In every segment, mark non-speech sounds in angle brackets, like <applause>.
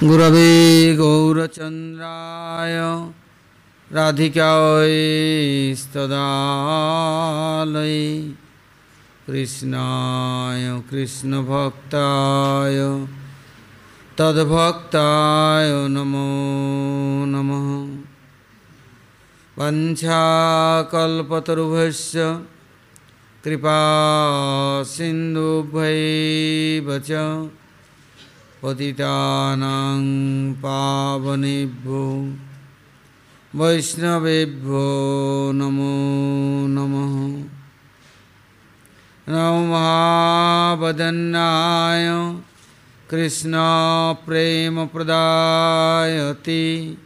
गुरवे गौरचन्द्राय राधिकायै स्तदालये कृष्णाय कृष्णभक्ताय तद्भक्ताय नमो नमः। वञ्छाकल्पतरुभ्यश्च कृपा सिन्धुभ्यैव च पतितानां पावनेभ्यो। वैष्णवेभ्यो नमो नमः। नमो महावदन्नाय कृष्णप्रेमप्रदायति।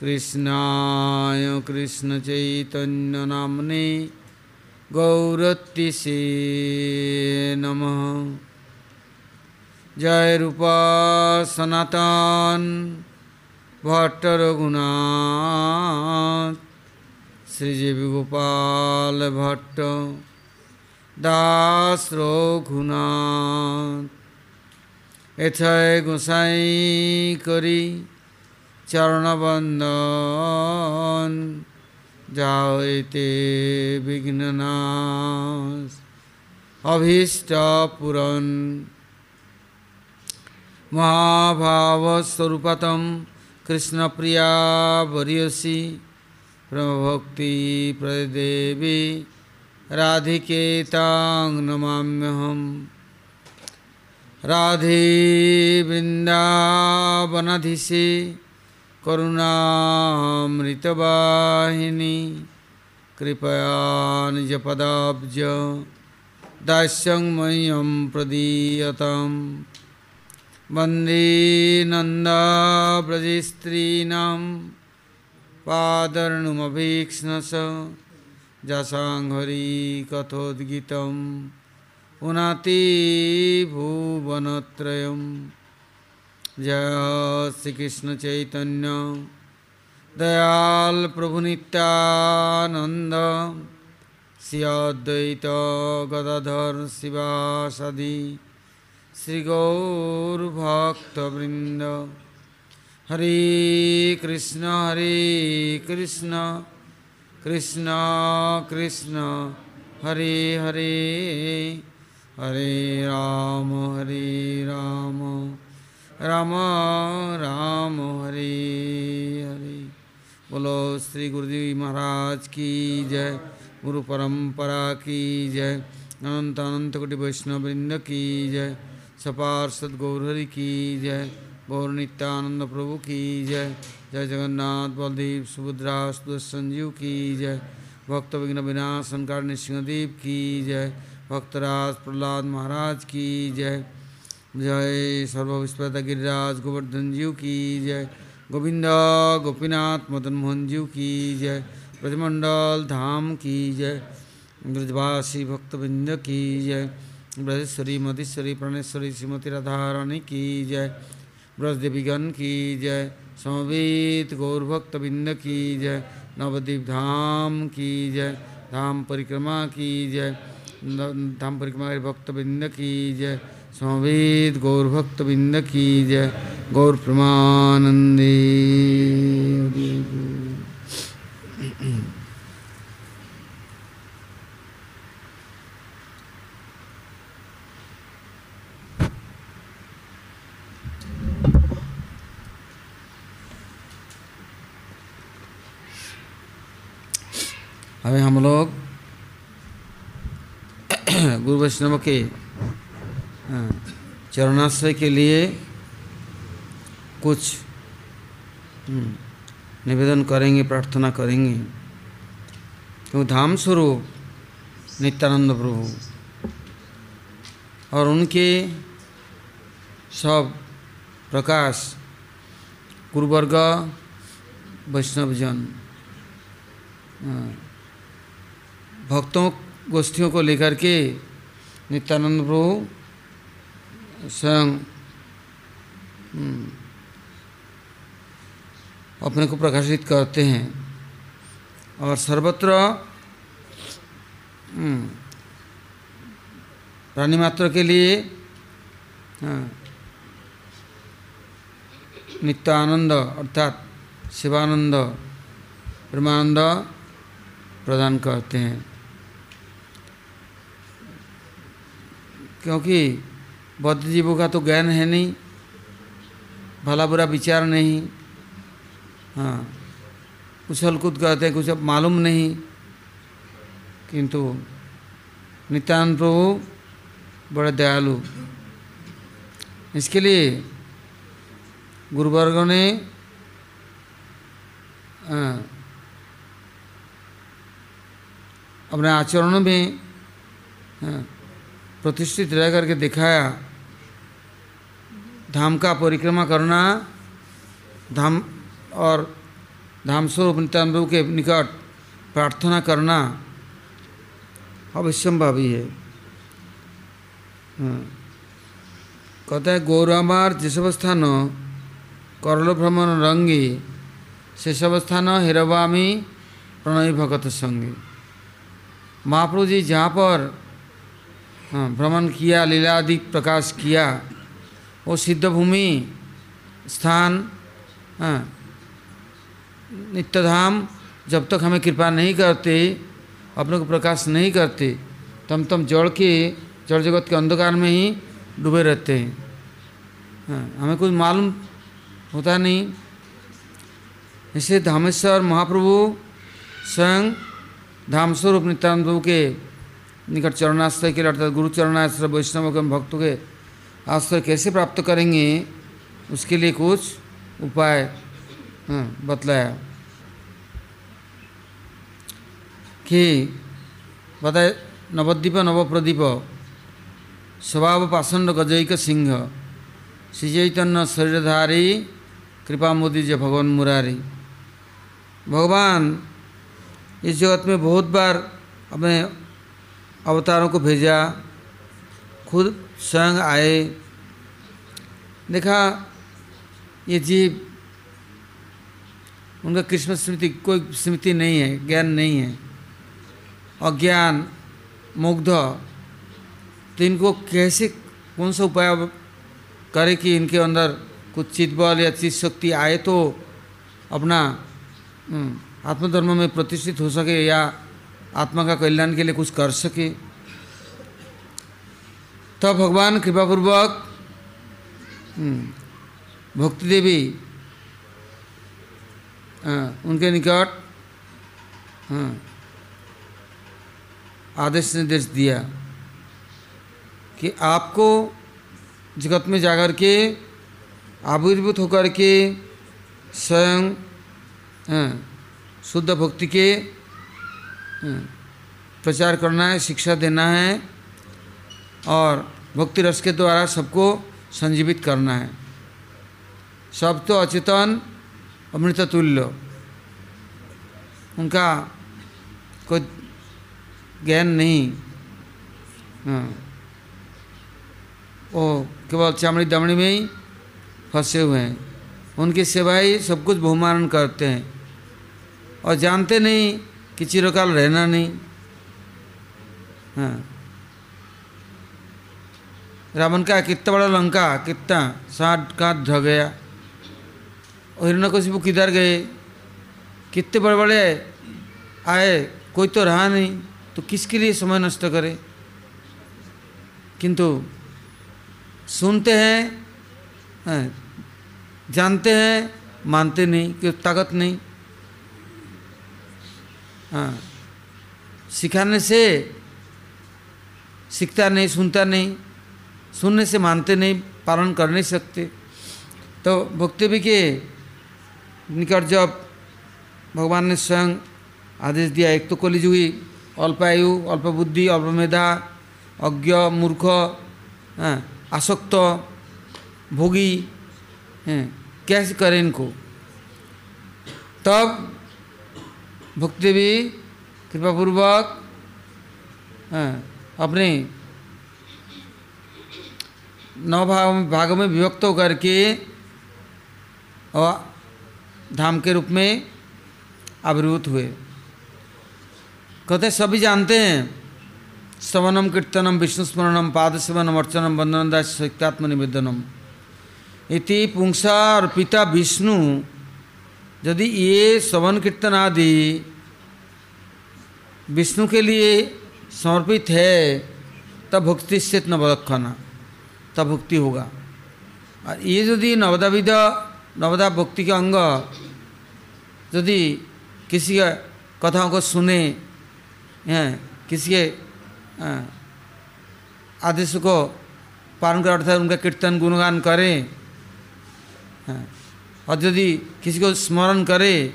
कृष्णाय कृष्णचैतन्यनाम्ने गौरतिसे नमः। জয় রূপ সনাতন ভট্ট রঘুনাথ। শ্রীজীবী গোপাল ভট্ট দাস রঘুনাথ। এছয় গোসাই করি চরণবন্দন, যাও এতে বিঘ্ননাশ। অভীষ্ট পূরণ महाभावस्वरूपतं कृष्णप्रिया वरीयसी ब्रह्मभक्तिप्रदेवी राधिके तां नमाम्यहं राधे वृन्दावनधिषे करुणामृतवाहिनी, कृपया निजपदाब्ज दास्यं मह्यं प्रदीयताम्। वंदे नन्दाव्रजस्त्रीणां पादर्णुमभीक्ष्णस जसाङ्घरी कथोद्गीतं पुनाति भुवनत्रयं जय श्रीकृष्णचैतन्य दयाल प्रभुनित्यानन्द श्री अद्वैत गदाधर शिवासदि। श्रीगौरभक्तवृन्द। हरे कृष्ण हरे कृष्ण कृष्ण कृष्ण, हरे हरे हरे राम हरे राम राम राम, हरे हरे। बोलो श्री गुरुदेव महाराज की जय, गुरु परंपरा की जय, अनंत अनंत कोटि वैष्णव वृंद की जय। सपार्षद गौरहरि की जय गौर नित्यानंद प्रभु की जय जय जगन्नाथ बलदेव सुभद्रा संजीव की जय, भक्त विघ्न विनाशन कारणी सिंहदेव की जय, भक्तराज प्रहलाद महाराज की जय जय सर्वविस्पत गिरिराज गोवर्धन जीव की जय, गोविंद गोपीनाथ मदन मोहन जीव की जय, ब्रजमंडल धाम की जय, ब्रजवासी भक्तविंद की जय ब्रजेश्वरी मधेश्वरी प्राणेश्वरी श्रीमती राधारानी की जय। ब्रज देवीगण की जय। समवेत गौरभक्तबिंद की जय। नवद्वीप धाम की जय। धाम परिक्रमा की जय। धाम परिक्रमा भक्तबिंद की जय। समवेत गौरभक्तबिंद की जय। गौर प्रमानंदे। अभी हम लोग गुरु वैष्णव के चरणाश्रय के लिए कुछ निवेदन करेंगे, प्रार्थना करेंगे। क्योंकि धाम स्वरूप, नित्यानंद प्रभु और उनके सब प्रकाश, गुरुवर्ग, वैष्णवजन भक्तों गोष्ठियों को लेकर के नित्यानंद प्रभु स्वयं अपने को प्रकाशित करते हैं। और सर्वत्र प्राणी मात्र के लिए हाँ, नित्यानंद अर्थात शिवानंद प्रेमानंद प्रदान करते हैं। क्योंकि बौद्ध जीवों का तो ज्ञान है नहीं, भला बुरा विचार नहीं हाँ कुछ हलकुद कहते हैं, कुछ अब मालूम नहीं, किंतु नित्यानंद प्रभु बड़े दयालु। इसके लिए गुरुवर्गों ने अपने आचरणों में प्रतिष्ठित रह करके दिखाया। धाम का परिक्रमा करना, धाम और धाम स्वरूप नित्यानंद के निकट प्रार्थना करना अवश्यंभावी है कहता है। गौरवार जिसव स्थान करल भ्रमण रंगी शेषव स्थान हिरवामी प्रणय भगत संगी। महाप्रभु जी जहाँ पर हाँ, भ्रमण किया लीलादि प्रकाश किया वो सिद्ध भूमि स्थान हाँ, नित्यधाम जब तक हमें कृपा नहीं करते अपने को प्रकाश नहीं करते तम तम जड़ के जड़ जगत के अंधकार में ही डूबे रहते हैं। हाँ, हमें कुछ मालूम होता नहीं। इसे धामेश्वर महाप्रभु स्वयं धाम स्वरूप नित्यानंद प्रभु के निकट चरणाश्रय के लिए अर्थात गुरु चरणाश्रय वैष्णव के भक्तों के आश्रय कैसे प्राप्त करेंगे उसके लिए कुछ उपाय हाँ, बतलाया। कि बताए नवद्वीप नवप्रदीप स्वभाव पाषंड गजैक सिंह श्री चैतन्य शरीरधारी कृपा मोदी जय भगवान मुरारी। भगवान इस जगत में बहुत बार अपने अवतारों को भेजा, खुद स्वयं आए। देखा, ये जीव, उनका कृष्ण स्मृति, कोई स्मृति नहीं है, ज्ञान नहीं है। अज्ञान, मुग्ध तो इनको कैसे, कौन सा उपाय करे कि इनके अंदर कुछ चित बल या चित शक्ति आए तो अपना आत्मधर्म में प्रतिष्ठित हो सके या आत्मा का कल्याण के लिए कुछ कर सके। तब तो भगवान कृपापूर्वक भक्ति देवी उनके निकट आदेश निर्देश दिया कि आपको जगत में जाकर के, आविर्भूत होकर के, स्वयं शुद्ध भक्ति के प्रचार करना है, शिक्षा देना है और भक्ति रस के द्वारा सबको संजीवित करना है। सब तो अचेतन अमृत तुल्य उनका कोई ज्ञान नहीं। हाँ। वो केवल चामड़ी दमड़ी में ही फंसे हुए हैं। उनकी सेवाई सब कुछ बहुमारण करते हैं। और जानते नहीं कि चिरकाल रहना नहीं। हाँ। रावण का कितना बड़ा लंका कितना साठ कांत ढ गया। हिरण्यकशिपु किधर गए? कितने बड़े बड़े आए? कोई तो रहा नहीं तो किसके लिए समय नष्ट करे? किंतु सुनते हैं हाँ, जानते हैं मानते नहीं कि ताकत नहीं। हाँ। सिखाने से सीखता नहीं सुनता नहीं सुनने से मानते नहीं पालन कर नहीं सकते। तो भक्ति भी के निकट जब भगवान ने स्वयं आदेश दिया एक तो कलिजुगी अल्पायु अल्प बुद्धि अल्प मेधा अज्ञ मूर्ख हाँ, आसक्त भोगी कैसे करें इनको? तब भक्ति देवी कृपापूर्वक अपने नौ भाग भागों में विभक्त होकर के और धाम के रूप में आविर्भूत हुए। कहते, सभी जानते हैं, श्रवणम, कीर्तनम, विष्णु स्मरणम, पाद सेवनम, अर्चनम, वंदनम दास निवेदनम। इति पुंसा और पिता विष्णु यदि ये श्रवण कीर्तन आदि विष्णु के लिए समर्पित है, तब भक्ति से नवदक्षणा तब भक्ति होगा। और ये यदि नवदा विध नवदा भक्ति के अंग, यदि किसी का कथाओं को सुने, हैं, किसी के आदेश को पालन कर अर्थात उनका कीर्तन, गुणगान करें और यदि किसी को स्मरण करे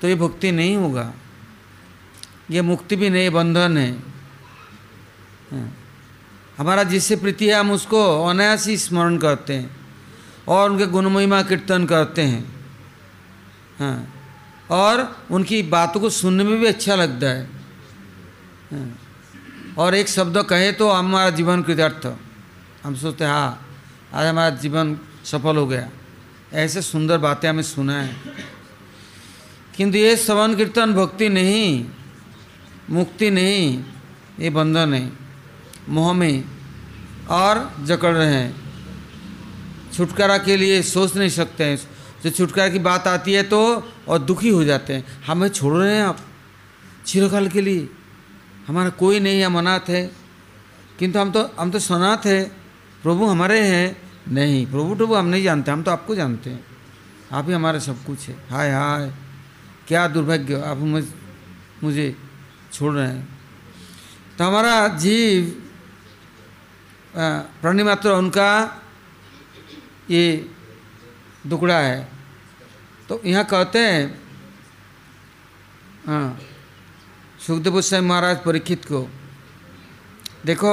तो ये भक्ति नहीं होगा। ये मुक्ति भी नहीं बंधन है। हमारा जिससे प्रीति है, हम उसको अनायास ही स्मरण करते हैं और उनके गुण महिमा कीर्तन करते हैं। हाँ। और उनकी बातों को सुनने में भी अच्छा लगता है। हाँ। और एक शब्द कहे तो हमारा जीवन कृतार्थ। हम सोचते हाँ आज हमारा जीवन सफल हो गया। ऐसे सुंदर बातें हमें सुना है। किंतु ये श्रवण कीर्तन भक्ति नहीं, मुक्ति नहीं, ये बंधन है। मोह में और जकड़ रहे हैं। छुटकारा के लिए सोच नहीं सकते हैं। जो छुटकारा की बात आती है तो और दुखी हो जाते हैं। हमें छोड़ रहे हैं आप। चिरकाल के लिए हमारा कोई नहीं हम अनाथ है। किंतु हम तो हम तो सनाथ है। प्रभु हमारे हैं। नहीं, प्रभु प्रभु हम नहीं जानते, हम तो आपको जानते हैं। आप ही हमारे सब कुछ है। हाय हाय, क्या दुर्भाग्य, आप मुझ छोड़ रहे हैं। तो हमारा जीव प्राणी मात्र उनका ये दुकड़ा है। तो यहाँ कहते हैं हाँ सुखदेव गोस्वामी महाराज परीक्षित को, देखो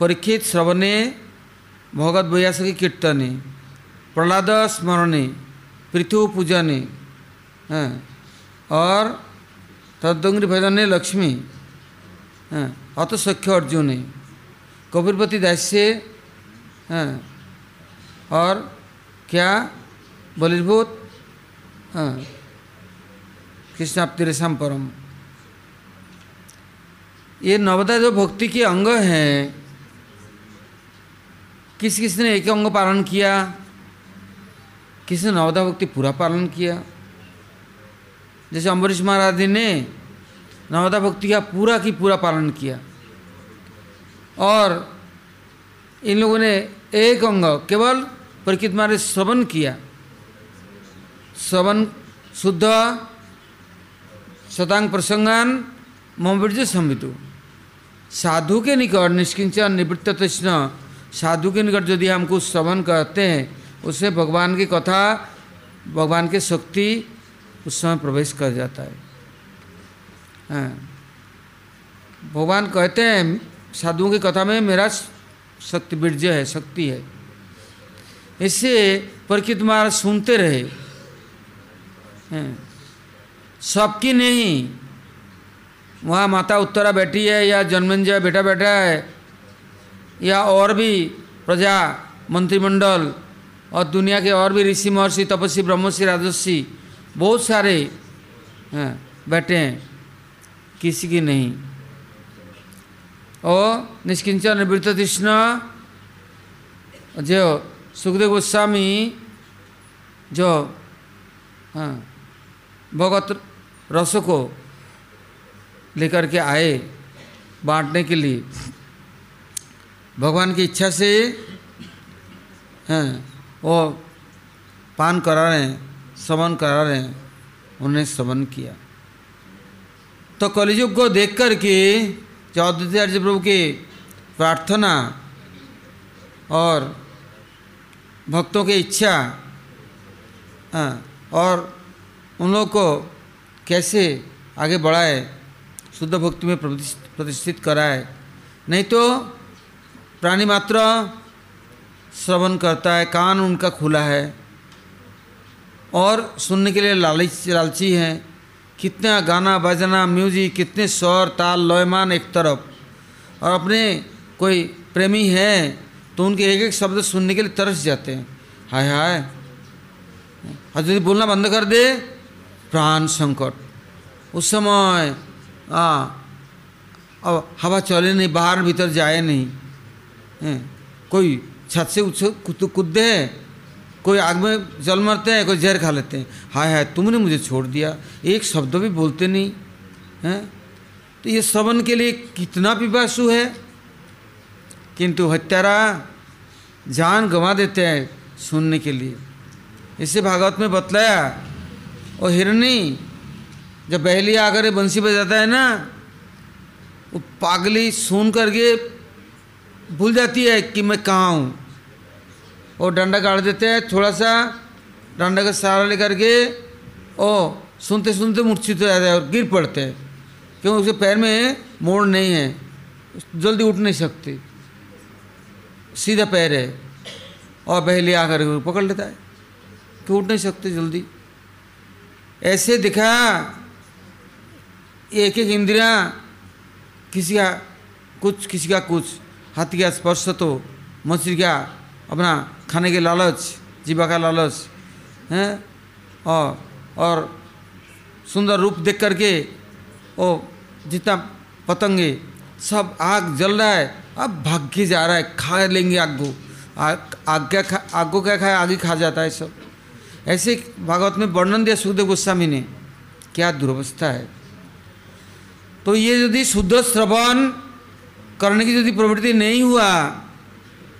परीक्षित श्रवणे भगवत व्यास की कीर्तने प्रहलाद स्मरणे पृथु पूजने हाँ, और तदंग्री भजने लक्ष्मी हाँ, अत सख्य अर्जुन कबीरपति दास्य और क्या? बलिभूत हाँ, कृष्ण परम। ये नवदा जो भक्ति के अंग हैं। किस किस ने एक अंग पालन किया? किसने नवदा भक्ति पूरा पालन किया? जैसे अम्बरीश महाराज ने नवदा भक्ति का पूरा की पूरा पालन किया। और इन लोगों ने एक अंग, केवल परीक्षित महाराज श्रवण किया। श्रवण, शुद्ध शतांग प्रसंगान ममवीर्य संवितु। साधु के निकट निष्किंचन, निवृत्त तृष्ण। साधु के निकट यदि हम कुछ श्रवण करते हैं, उससे भगवान की कथा, भगवान की शक्ति उस समय प्रवेश कर जाता है। हाँ। भगवान कहते हैं, साधुओं की कथा में मेरा शक्ति बीर्ज है, शक्ति है। इससे परीक्षित महाराज सुनते रहे। हाँ। सबकी नहीं वहाँ माता उत्तरा बैठी है, या जन्मंजय बेटा बैठा है, या और भी प्रजा, मंत्रिमंडल, और दुनिया के और भी ऋषि, महर्षि, तपस्वी ब्रह्मषि राजस्वी बहुत सारे, हैं, बैठे हैं, किसी की नहीं। और निष्किंचन, निवृत्त कृष्ण जो सुखदेव गोस्वामी, जो हाँ भगवत रस को लेकर के आए बांटने के लिए। भगवान की इच्छा से, हैं, वो पान करा रहे हैं श्रवण करा रहे हैं उन्हें श्रवण किया। तो कलियुग को देख कर के अर्ज़ प्रभु की प्रार्थना और भक्तों की इच्छा और उन लोग को कैसे आगे बढ़ाए शुद्ध भक्ति में प्रतिष्ठित कराए। नहीं तो प्राणी मात्र श्रवण करता है, कान उनका खुला है और सुनने के लिए लालच लालची हैं। कितना गाना बजना, म्यूज़िक, कितने स्वर, ताल, लयमान एक तरफ़। और अपने कोई प्रेमी है तो उनके एक एक शब्द सुनने के लिए तरस जाते हैं। हाय हाय। और यदि बोलना बंद कर दे। प्राण संकट। उस समय हाँ। अब हवा चले नहीं, बाहर भीतर जाए नहीं। कोई छत से उछ कूद कूदते हैं? कोई आग में जल मरते हैं, कोई जहर खा लेते हैं। हाय हाय, तुमने मुझे छोड़ दिया। एक शब्द भी बोलते नहीं। हैं? तो ये श्रवण के लिए कितना पिपासु है? किंतु हत्यारा जान गंवा देते हैं सुनने के लिए। इसे भागवत में बतलाया और हिरणी जब बहली आकर बंसी बजाता है ना, वो पागली सुन करके भूल जाती है कि मैं कहाँ हूँ। और डंडा काट देते हैं थोड़ा सा डंडा का सहारा लेकर के, और सुनते सुनते मूर्छित हो जाते हैं और गिर पड़ते हैं। क्योंकि उसके पैर में मोड़ नहीं है, जल्दी उठ नहीं सकती। सीधा पैर है, और बहली आकर पकड़ लेता है, कि उठ नहीं सकते जल्दी। ऐसे दिखा एक एक इंद्रिया, किसी का कुछ, किसी का कुछ। हाथी का स्पर्श तो मछली का अपना खाने के लालच, जीवा का लालच, हैं? और और सुंदर रूप देख करके, ओ, जितना पतंगे, सब आग जल रहा है। अब भाग के जा रहा है, खा लेंगे आग। को आग आग क्या खा, आग को क्या खाए, आगे खा जाता है सब। ऐसे भागवत में वर्णन दिया सुखदेव गोस्वामी ने। क्या दुर्वस्था है। तो ये यदि शुद्ध श्रवण करने की यदि प्रवृत्ति नहीं हुआ,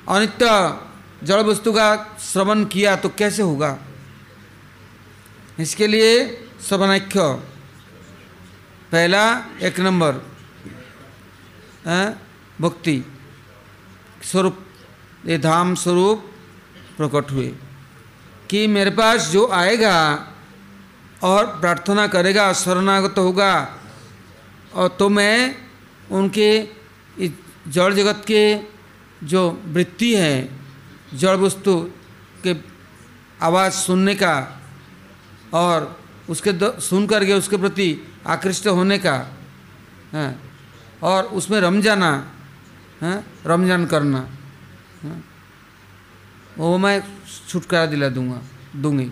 अनित्य जड़ वस्तु का श्रवण किया तो कैसे होगा? इसके लिए श्रवणाख्य पहला, एक नंबर। भक्ति। स्वरूप। ये धाम स्वरूप प्रकट हुए। कि मेरे पास जो आएगा और प्रार्थना करेगा, शरणागत होगा और तो मैं उनके जड़ जगत के जो वृत्ति है, जड़ वस्तु के आवाज़ सुनने का और उसके सुन करके उसके प्रति आकृष्ट होने का, है, और उसमें रम जाना, है रमज़ान करना, है, वो मैं छुटकारा दिला दूँगा, दूँगी।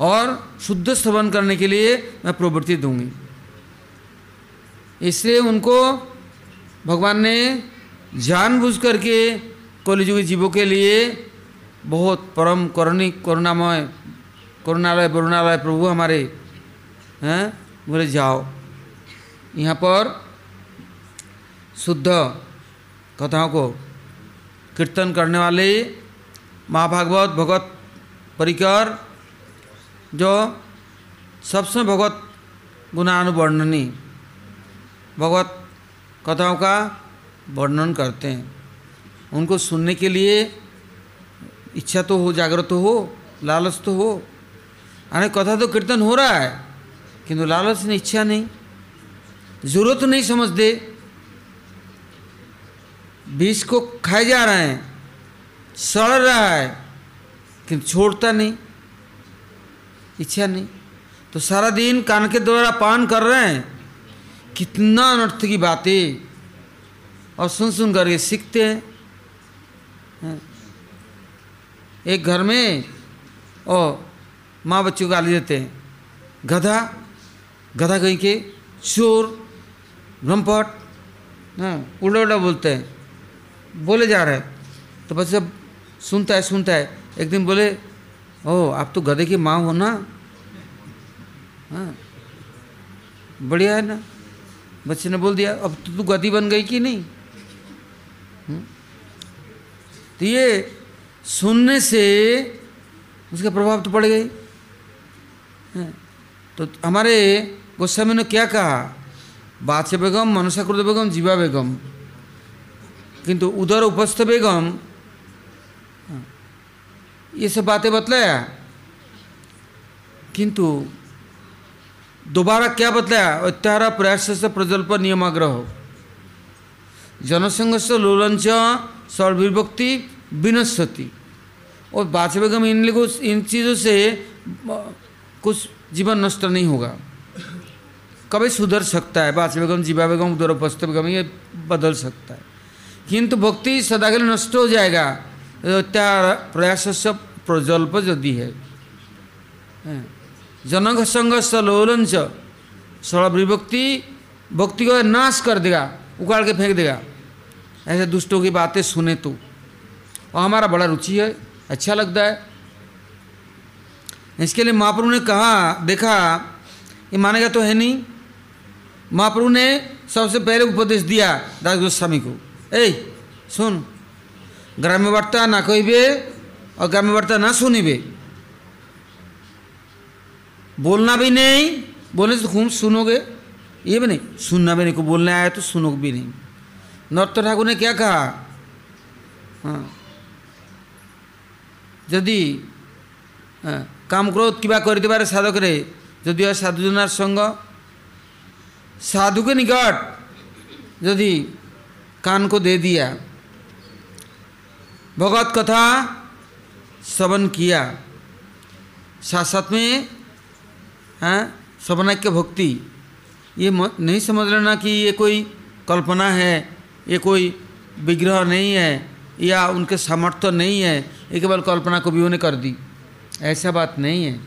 और शुद्ध श्रवण करने के लिए मैं प्रवृत्ति दूँगी। इसलिए उनको भगवान ने जानबूझ करके कलिजुगी जीवों के लिए बहुत परम करुणी, करुणामय, करुणालय, वरुणालय प्रभु हमारे, हैं, बोले, जाओ। यहाँ पर शुद्ध कथाओं को कीर्तन करने वाले महाभागवत, भगवत परिकर, जो सबसे भगवत गुणानुवर्णनी भगवत कथाओं का वर्णन करते हैं। उनको सुनने के लिए इच्छा तो हो, जागृत तो हो, लालच तो हो। अरे, कथा तो कीर्तन हो रहा है, किंतु लालच नहीं, इच्छा नहीं। ज़रूरत नहीं समझते। बीज को खाए जा रहे हैं, सड़ रहा है, किंतु छोड़ता नहीं, इच्छा नहीं। तो सारा दिन कान के द्वारा पान कर रहे हैं कितना अनर्थ की बातें। और सुन सुन करके सीखते हैं। एक घर में ओ माँ बच्चों को गाली देते हैं। गधा गधा कहीं के, चोर ब्रह्मपट उल्टा उल्टा बोलते हैं। बोले जा रहे हैं। तो बच्चा सुनता है सुनता है, एक दिन बोले, ओ, आप तो गधे की माँ हो ना? हाँ? बढ़िया है ना? बच्चे ने बोल दिया अब तो तू गधी बन गई कि नहीं? हम्म? तो ये सुनने से उसका प्रभाव तो पड़ गई हाँ, तो हमारे गोस्वामी ने क्या कहा? बादशाह बेगम मनसाकृत बेगम जीवा बेगम। किंतु उधर उपस्थ बेगम। ये सब बातें बतलाया। किंतु दोबारा क्या बताया अत्यारा प्रयास से प्रजल्प नियमाग्रह। जनसंघ से लोलंच सर्विभक्ति विनस्वती और बाच बेगम इन लोगों, इन चीज़ों से कुछ जीवन नष्ट नहीं होगा। कभी सुधर सकता है बाच बेगम जीवा बेगम उपस्थ बेगम ये बदल सकता है। किंतु भक्ति सदा के लिए नष्ट हो जाएगा। प्रयास से प्रजल्प यदि है। जनक संग सलोलंच सड़ विभक्ति, भक्ति को नाश कर देगा, उखाड़ के फेंक देगा। ऐसे दुष्टों की बातें सुने तो। और हमारा बड़ा रुचि है अच्छा लगता है। इसके लिए महाप्रभु ने कहा, देखा, ये मानेगा तो है नहीं। महाप्रभु ने सबसे पहले उपदेश दिया दास गोस्वामी को। ए सुन ग्राम्य वार्ता ना कहबे और ग्राम्य वार्ता ना सुनिबे। बोलना भी नहीं बोलने से खूब सुनोगे ये भी नहीं सुनना भी नहीं को बोलने आया तो सुनोगे भी नहीं नर्त ठाकुर ने क्या कहा हाँ যদি কাম ক্রোধ কিবা করিতে পারে সাধকরে যদি হয় সাধুজনার সঙ্গ साधु के निकट यदि कान को दे दिया भगवत कथा श्रवण किया साथ साथ में हाँ? श्रवणाक्य भक्ति। ये नहीं समझ लेना कि ये कोई कल्पना है ये कोई विग्रह नहीं है या उनके सामर्थ्य नहीं है ये केवल कल्पना को भी उन्हें कर दी। ऐसा बात नहीं है।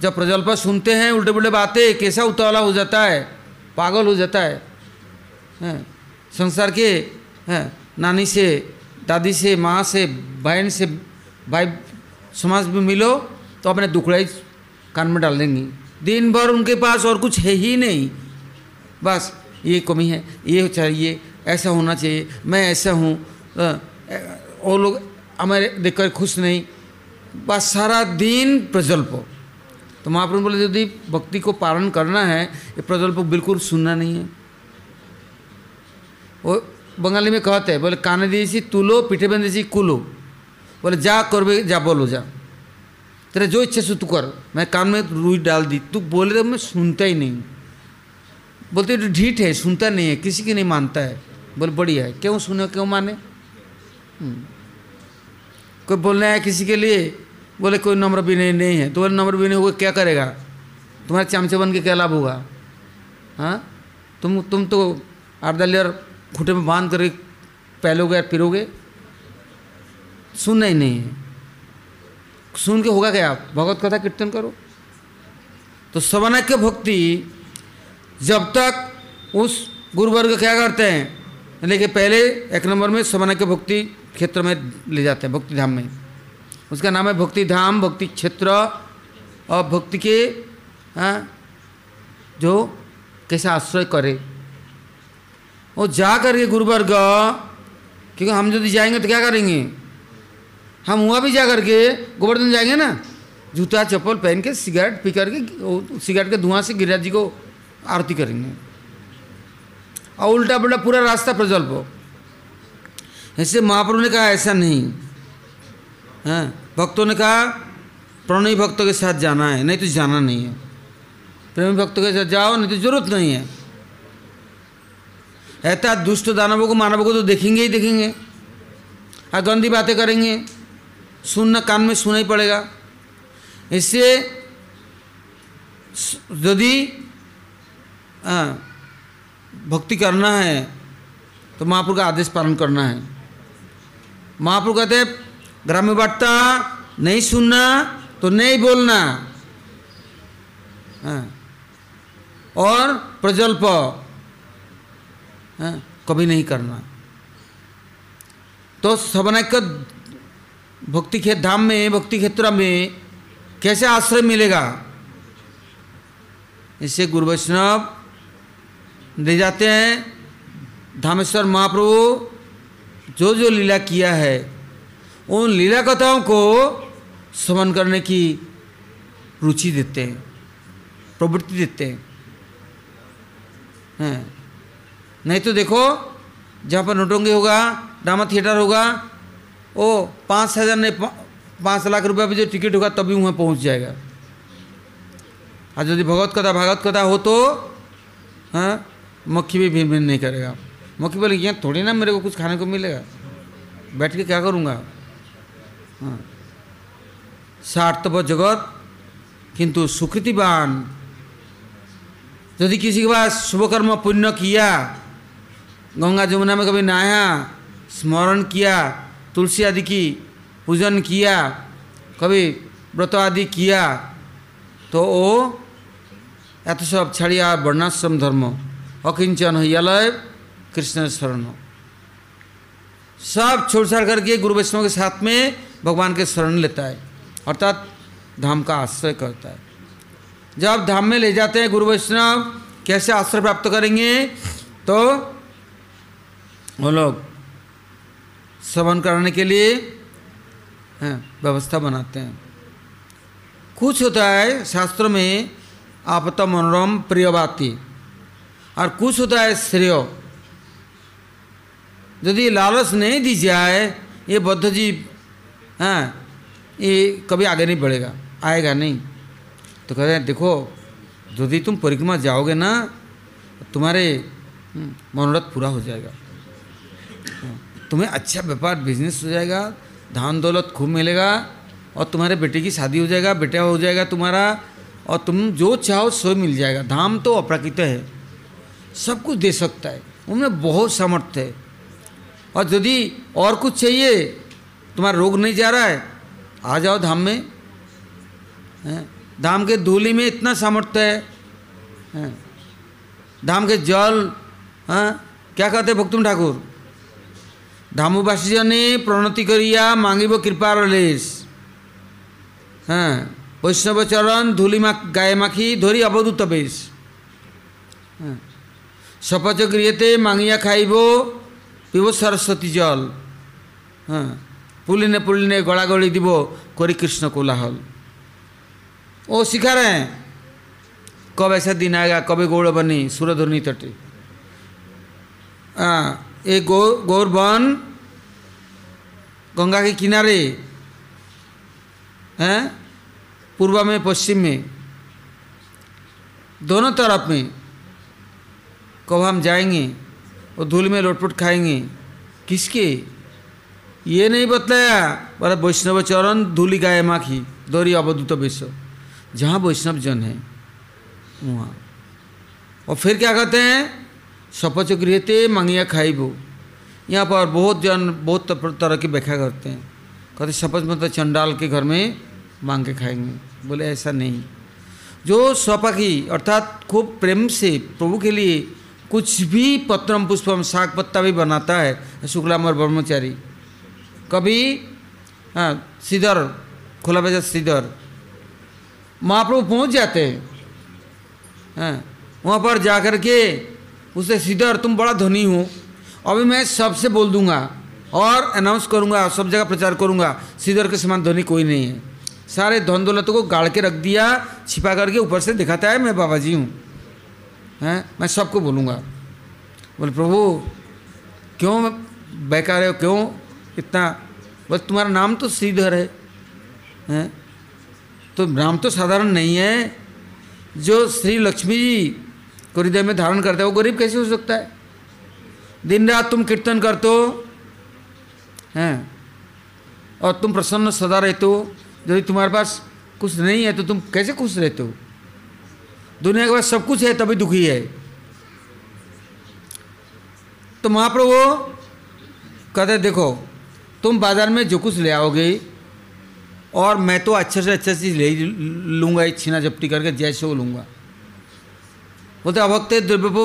जब प्रजल्प सुनते हैं उल्टे पुल्टे बातें कैसा उतावला हो जाता है पागल हो जाता है, है संसार के है नानी से दादी से माँ से बहन से भाई समाज में मिलो तो अपने दुखड़ाई कान में डाल देंगी। दिन भर उनके पास और कुछ है ही नहीं। बस, ये कमी है। ये चाहिए, ऐसा होना चाहिए। मैं ऐसा हूँ। और लोग हमारे देखकर खुश नहीं। बस सारा दिन प्रजल्प तो महाप्रभु बोले, यदि भक्ति को पालन करना है, ये प्रजल्प बिल्कुल सुनना नहीं है। वो बंगाली में कहते हैं, बोले काने दिएছি तुलो, पीठे दिएছি कुलो। बोले, जा, करबे, जा, बोलो, जा। तेरा जो इच्छा से तू कर। मैं कान में रुई डाल दी। तू बोले तो मैं सुनता ही नहीं। बोलते तो ढीठ है, सुनता नहीं है, किसी की नहीं मानता है। बोले, बढ़िया है। क्यों सुने, क्यों माने? कोई बोलने आया किसी के लिए? बोले, कोई नम्र भी नहीं है। तो बोले भी नहीं होगा क्या करेगा? तुम्हारे चमचे बन के क्या लाभ होगा? हाँ? तुम तुम तो आर्दलियर खूटे में बाँध कर पहलोगे या फिरोगे? सुनना ही नहीं है। सुन के होगा क्या? भगवत कथा कीर्तन करो। तो सवनाक्य भक्ति जब तक उस गुरुवर्ग क्या करते हैं? लेकिन पहले एक नंबर में सवनाक्य भक्ति क्षेत्र में ले जाते हैं, भक्ति धाम में। उसका नाम है भक्ति धाम, भक्ति क्षेत्र और भक्ति के हाँ जो कैसे आश्रय करे। वो जा करके गुरुवर्ग, क्योंकि हम यदि जाएँगे तो क्या करेंगे? हम वहाँ भी जा करके गोवर्धन जाएँगे ना। जूता, चप्पल पहन के, सिगरेट पी करके सिगरेट के धुआँ से गिरिराज जी को आरती करेंगे। और उल्टा पुल्टा पूरा रास्ता प्रजल्प ऐसे महाप्रभु ने कहा, ऐसा नहीं। हाँ भक्तों ने कहा, प्रणयी भक्तों के साथ जाना है, नहीं तो जाना नहीं है। प्रेमी भक्तों के साथ जाओ, नहीं तो ज़रूरत नहीं है। ऐसा दुष्ट दानवों को, मानवों को तो देखेंगे ही देखेंगे। और गंदी बातें करेंगे। सुनना कान में सुना ही पड़ेगा। इससे यदि भक्ति करना है तो महापुर का आदेश पालन करना है। महापुर कहते ग्राम्य वार्ता नहीं सुनना तो नहीं बोलना। हाँ। और प्रजल्प हाँ, कभी नहीं करना। तो सबनाक भक्ति क्षेत्र धाम में भक्ति क्षेत्र में कैसे आश्रय मिलेगा? इससे गुरु वैष्णव ले जाते हैं। धामेश्वर महाप्रभु जो जो लीला किया है, उन लीला कथाओं को समन करने की रुचि देते हैं, प्रवृत्ति देते हैं। हैं। नहीं तो देखो, जहाँ पर नोटोंगे होगा ड्रामा थिएटर होगा ओ, पाँच हज़ार नहीं पाँच लाख रुपया भी जो टिकट होगा तभी वहाँ पहुँच जाएगा। और यदि भगवत कथा, भागवत कथा हो तो हाँ मक्खी भी भीड़ नहीं करेगा। मक्खी बोले यहाँ थोड़ी ना मेरे को कुछ खाने को मिलेगा। बैठ के क्या करूँगा? हाँ। स्वार्थव जगत, किंतु सुकृतिवान। यदि किसी के पास शुभकर्म पुण्य किया, गंगा जमुना में कभी नहाया, स्मरण किया तुलसी आदि की पूजन किया, कभी व्रत आदि किया तो वो यथ सब छड़िया वर्णाश्रम धर्म, अकिंचन यलय कृष्ण शरण सब छोड़ छाड़ करके गुरु वैष्णव के साथ में भगवान के शरण लेता है, अर्थात धाम का आश्रय करता है। जब धाम में ले जाते हैं गुरु वैष्णव, कैसे आश्रय प्राप्त करेंगे तो वो लोग श्रवण कराने के लिए हाँ, व्यवस्था बनाते हैं। कुछ होता है शास्त्रों में आपता मनोरम प्रियवाती और कुछ होता है श्रेय। यदि लालच नहीं दी जाए ये बद्ध जीव हाँ ये कभी आगे नहीं बढ़ेगा आएगा नहीं। तो कहते हैं देखो यदि तुम परिक्रमा जाओगे ना तुम्हारे हम्म, मनोरथ पूरा हो जाएगा। हाँ, तुम्हें अच्छा व्यापार बिज़नेस हो जाएगा धान दौलत खूब मिलेगा और तुम्हारे बेटे की शादी हो जाएगा, बेटा हो जाएगा तुम्हारा और तुम जो चाहो सो मिल जाएगा। धाम तो अप्राकृत है। सब कुछ दे सकता है। उनमें बहुत सामर्थ्य है। और यदि और कुछ चाहिए, तुम्हारा रोग नहीं जा रहा है, आ जाओ धाम में। धाम के धूली में इतना सामर्थ्य है। धाम के जल हाँ? क्या कहते भक्तुम ठाकुर? ধামুবাসীজনে প্রণতি করিয়া মাঙিব কৃপার লেশ হ্যাঁ বৈষ্ণবচরণ ধুলিমা গায়ে মাখি ধরি অবদূত বেশ। হ্যাঁ শপথ গৃহেতে মাঙিয়া খাইব পিব সরস্বতী জল। হ্যাঁ পুলিনে পুলিনে গড়াগড়ি দিব করি কৃষ্ণ কোলাহল। ও শিখা রে কবে সে দিন আগা কবে গৌরবানী সুরধ্বনি তটে। হ্যাঁ ये गौ गौर वन गंगा के किनारे, हैं? पूर्व में, पश्चिम में। दोनों तरफ़ में, कब हम जाएँगे और धूल में लोटपुट खाएँगे? किसके? ये नहीं बतलाया बोला वैष्णव चरण, धूली गाय माखी, दौरी अवधूत विश्व जहाँ वैष्णव जन है, वहाँ। और फिर क्या कहते हैं? सपच गृहते मंगिया खाइबो। यहाँ पर बहुत जन, बहुत तरह की व्याख्या करते हैं। कहते शपथ मतलब चंडाल के घर में मांग के खाएँगे। बोले, ऐसा नहीं। जो स्वपाकी अर्थात खूब प्रेम से प्रभु के लिए कुछ भी पत्रम पुष्पम साग पत्ता भी बनाता है शुक्लामर ब्रह्मचारी। कभी हाँ सीधर, खुला बजा सीधर, महाप्रभु पहुँच जाते हैं। हाँ वहाँ पर जा कर के उसे सीधर तुम बड़ा धनी हो। अभी मैं सबसे बोल दूँगा और अनाउंस करूँगा, सब जगह प्रचार करूँगा। सीधर के समान धनी कोई नहीं है। सारे धन दौलत को गाड़ के रख दिया, छिपा करके ऊपर से दिखाता है, मैं बाबा जी हूँ। हैं? मैं सबको बोलूँगा। बोले, प्रभु, क्यों बेकार हो, क्यों इतना? बस तुम्हारा नाम तो श्रीधर है। हैं? तो नाम तो साधारण नहीं है। जो श्री लक्ष्मी जी को हृदय में धारण करता है, वो गरीब कैसे हो सकता है? दिन रात तुम कीर्तन करते हो, हैं? और तुम प्रसन्न सदा रहते हो, यदि तुम्हारे पास कुछ नहीं है तो तुम कैसे खुश रहते हो? दुनिया के पास सब कुछ है, तभी दुखी है। तो महाप्रभु, कहते देखो, तुम बाज़ार में जो कुछ ले आओगे, और मैं तो अच्छे से अच्छा चीज़ ले लूँगा छीना झपटी करके जैसे वो लूँगा। बोलते अभक्त द्रव्य प्रभु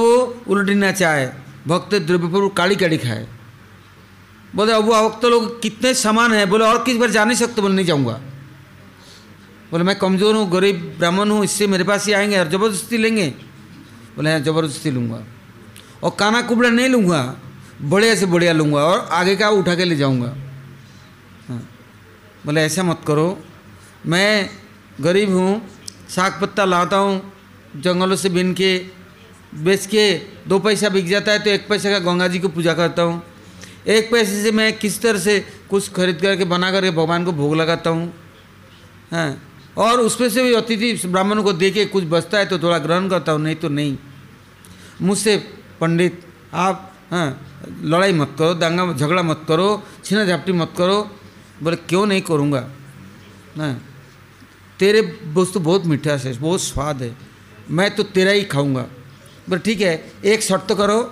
उल्टी ना चाहे, भक्त द्रव्य प्रभु काली काली खाए बोले अब वो अभक्त लोग कितने समान हैं? बोले, और किस बार जा नहीं सकते? बोले, नहीं जाऊँगा। बोले, मैं कमज़ोर हूँ, गरीब, ब्राह्मण हूँ, इससे मेरे पास ही आएँगे और ज़बरदस्ती लेंगे। बोले हाँ ज़बरदस्ती लूँगा और काना कुबड़ा नहीं लूँगा, बढ़िया से बढ़िया लूँगा और आगे का उठा के ले जाऊँगा। हाँ। बोले, ऐसा मत करो, मैं गरीब हूँ, साग पत्ता लाता हूँ जंगलों से बिन के बेच के दो पैसा बिक जाता है तो एक पैसे का गंगा जी को पूजा करता हूँ। एक पैसे से मैं किस तरह से कुछ खरीद करके, बना करके भगवान को भोग लगाता हूँ हाँ। और उसमें से भी अतिथि ब्राह्मणों को दे के कुछ बचता है तो थोड़ा ग्रहण करता हूँ, नहीं तो नहीं। मुझसे पंडित, आप हाँ लड़ाई मत करो, दंगा, झगड़ा मत करो छीना झापटी मत करो, बोले क्यों नहीं करूँगा? हाँ। तेरे वस्तु बहुत मीठा है, बहुत स्वाद है। मैं तो तेरा ही खाऊँगा। बोले, ठीक है, एक शर्त करो,